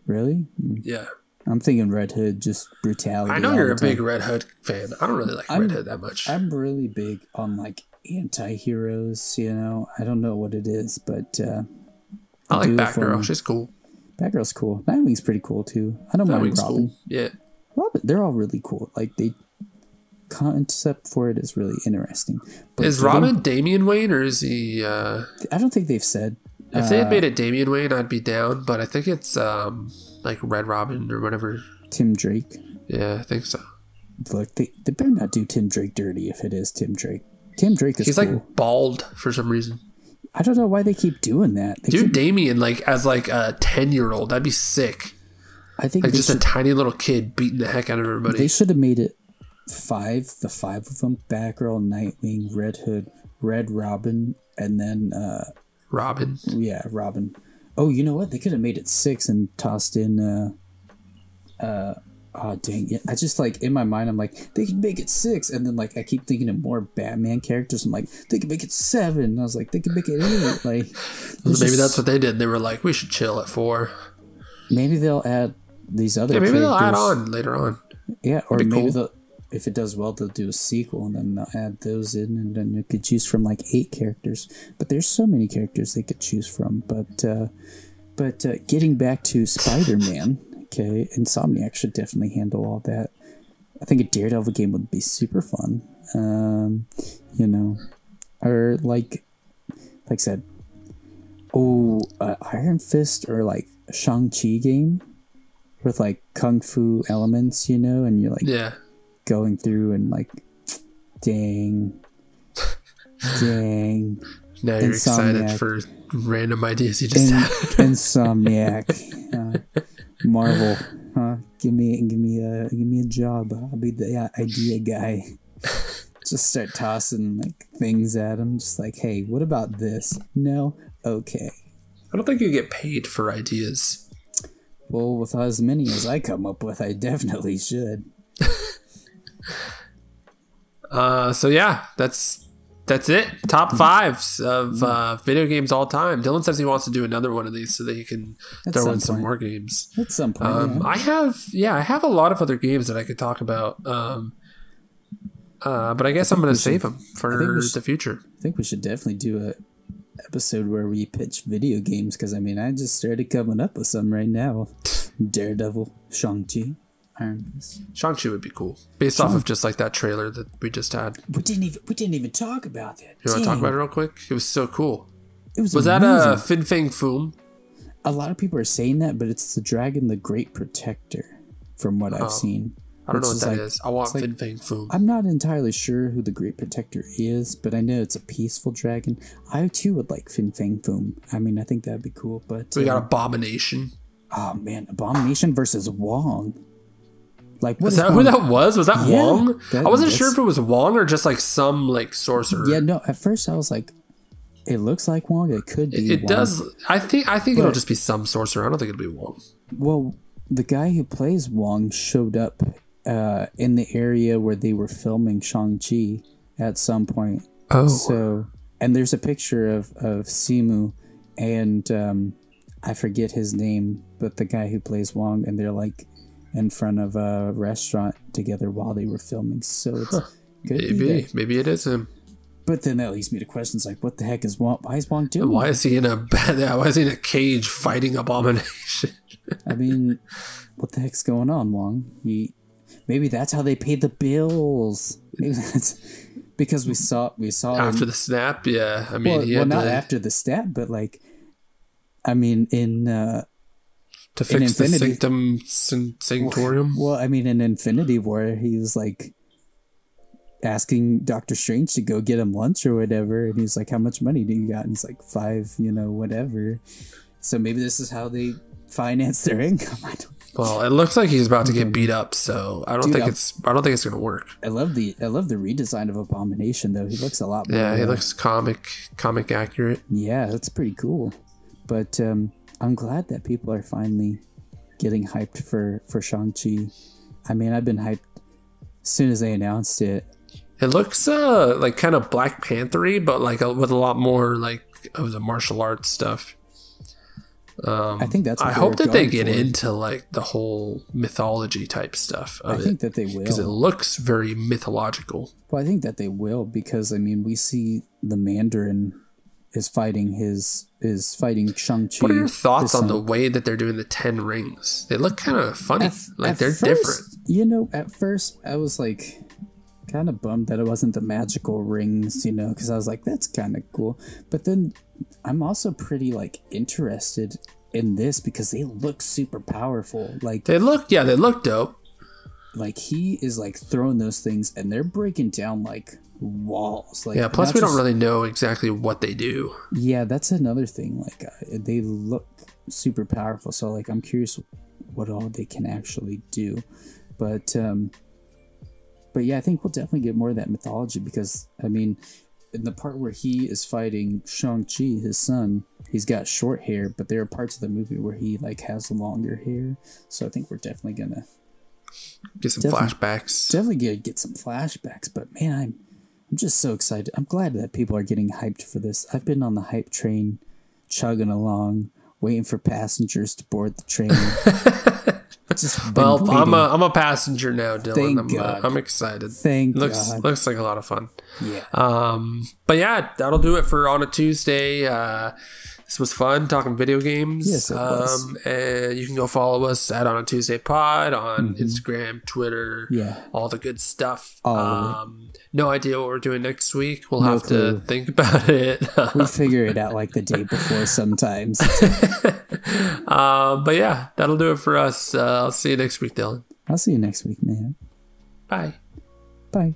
Really? Yeah, I'm thinking Red Hood, just brutality. I know you're a big. Red Hood fan. I don't really like I'm- Red Hood that much. I'm really big on like anti-heroes. You know, I don't know what it is, but uh, I like do it for Batgirl. She's cool. Batgirl's cool. Nightwing's pretty cool too. I don't mind Nightwing's Robin. cool. Yeah, Robin, they're all really cool. Like they, concept for it is really interesting. But Is Robin Damian Wayne or is he? Uh, I don't think they've said. if they had uh, made it Damian Wayne, I'd be down. But I think it's um, like Red Robin or whatever. Tim Drake. Yeah, I think so. Look, they, they better not do Tim Drake dirty if it is Tim Drake. Tim Drake is He's cool. like bald for some reason. I don't know why they keep doing that. They Dude, keep, Damian like as like a ten year old, that'd be sick. I think Like just a tiny little kid beating the heck out of everybody. they should have made it five. The five of them: Batgirl, Nightwing, Red Hood, Red Robin, and then uh, Robin. yeah, Robin. Oh, you know what? They could have made it six and tossed in. Uh, uh, oh dang it! I just like in my mind, I'm like they could make it six, and then like I keep thinking of more Batman characters. I'm like they could make it seven. And I was like they could make it eight. Like there's Maybe just- that's what they did. They were like, we should chill at four. maybe they'll add these other. Yeah, maybe they'll add characters. on later on. Yeah, or maybe cool. they'll, if it does well, they'll do a sequel and then they'll add those in, and then you could choose from like eight characters. But there's so many characters they could choose from. But uh, but uh, getting back to Spider Man, okay, Insomniac should definitely handle all that. I think a Daredevil game would be super fun. Um, you know, or like like I said, oh, uh, Iron Fist or like Shang Chi game with like kung fu elements, you know, and you're like Yeah. going through and like, dang, dang, Now you're excited for random ideas you just In- had. Insomniac, uh, Marvel, huh? Give me, give me a, give me a job. I'll be the idea guy. Just start tossing like things at him. Just like, hey, what about this? No, okay. I don't think you get paid for ideas. Well, with as many as I come up with, I definitely should. Uh, so yeah, that's that's it. Top fives of uh, video games all time. Dylan says he wants to do another one of these so that he can At throw some in some more games. At some point, Um, yeah. I have, yeah, I have a lot of other games that I could talk about. Um, uh, but I guess I'm going to save them for should- the future. I think we should definitely do a episode where we pitch video games because I mean I just started coming up with some right now. Daredevil, Shang Chi, Iron Shang-Chi would be cool. Based off of just like that trailer that we just had. We didn't even we didn't even talk about that. You want to talk about it real quick? It was so cool. It was, Was that a Fin Fang Foom? a lot of people are saying that, but it's the dragon, the Great Protector, from what I've seen. I don't know what that is is. like- I want it's like- Fin Fang Foom. I'm not entirely sure who the Great Protector is, but I know it's a peaceful dragon. I too would like Fin Fang Foom. I mean, I think that'd be cool. But we got uh, Abomination. oh man, Abomination versus Wong. Like what Is that who that was? Was that Yeah, Wong? that- I wasn't sure if it was Wong or just like some like sorcerer. Yeah, no. At first, I was like, it looks like Wong. It could be. It Wong. does. I think. I think it'll just be some sorcerer. I don't think it'll be Wong. Well, the guy who plays Wong showed up uh, in the area where they were filming Shang Chi at some point. Oh, So, and there's a picture of of Simu, and um, I forget his name, but the guy who plays Wong, and they're like in front of a restaurant together while they were filming. So it's be maybe. Maybe it is him. But then that leads me to questions like, what the heck is Wong? Why is Wong doing? Why is he in a? Why is he in a cage fighting Abomination? I mean, what the heck's going on, Wong? He, maybe that's how they pay the bills. Maybe that's because we saw we saw After him, the snap, yeah. I mean, well, well not to, after the stat, but like, I mean, in uh, to fix the Infinity- sanctum san- sanctorium. well, I mean, in Infinity War, he was like asking Doctor Strange to go get him lunch or whatever, and he's like, "How much money do you got?" And he's like, five, you know, whatever. So maybe this is how they finance their income. I don't Well, it looks like he's about to get beat up, so I don't Dude, think I'm- it's. I don't think it's gonna work. I love the I love the redesign of Abomination though. He looks a lot more. Yeah, he uh, looks comic, comic accurate. Yeah, that's pretty cool. But um, I'm glad that people are finally getting hyped for for Shang Chi. I mean, I've been hyped as soon as they announced it. It looks uh like kind of Black Panthery, but like a, with a lot more like of the martial arts stuff. Um, I think that's. I hope that they get for. into like the whole mythology type stuff I think it that they will because it looks very mythological. Well, I think that they will because I mean, we see the Mandarin is fighting his is fighting Shang Chi. What are your thoughts on the way that they're doing the ten rings? They look kind of funny, like they're different. You know, at first I was like, kind of bummed that it wasn't the magical rings, you know, because I was like, that's kind of cool. But then I'm also pretty like interested in this because they look super powerful. Like They look, yeah, they look dope. like he is like throwing those things and they're breaking down like walls. Like Yeah. Plus, we don't really know exactly what they do. Yeah, that's another thing. Like uh, they look super powerful, so like I'm curious what all they can actually do. But um but yeah, I think we'll definitely get more of that mythology because I mean, in the part where he is fighting Shang-Chi, his son, he's got short hair, but there are parts of the movie where he like has longer hair. So I think we're definitely gonna Get some Definitely. flashbacks. definitely gonna get some flashbacks. But man, I'm I'm just so excited. I'm glad that people are getting hyped for this. I've been on the hype train, chugging along, waiting for passengers to board the train. Well, I'm a I'm a passenger now, Dylan. Thank I'm, uh, I'm excited. Thank looks God. looks like a lot of fun. yeah. Um, but yeah, that'll do it for on a Tuesday. Uh, this was fun talking video games. Yes, it was. um, and you can go follow us at on a Tuesday Pod on Instagram, Twitter, Mm-hmm. Yeah. all the good stuff. All um, no idea what we're doing next week. We'll No have clue. to think about it. we figure it out like the day before sometimes. um, but yeah, that'll do it for us. Uh, I'll see you next week, Dylan. I'll see you next week, man. Bye. Bye.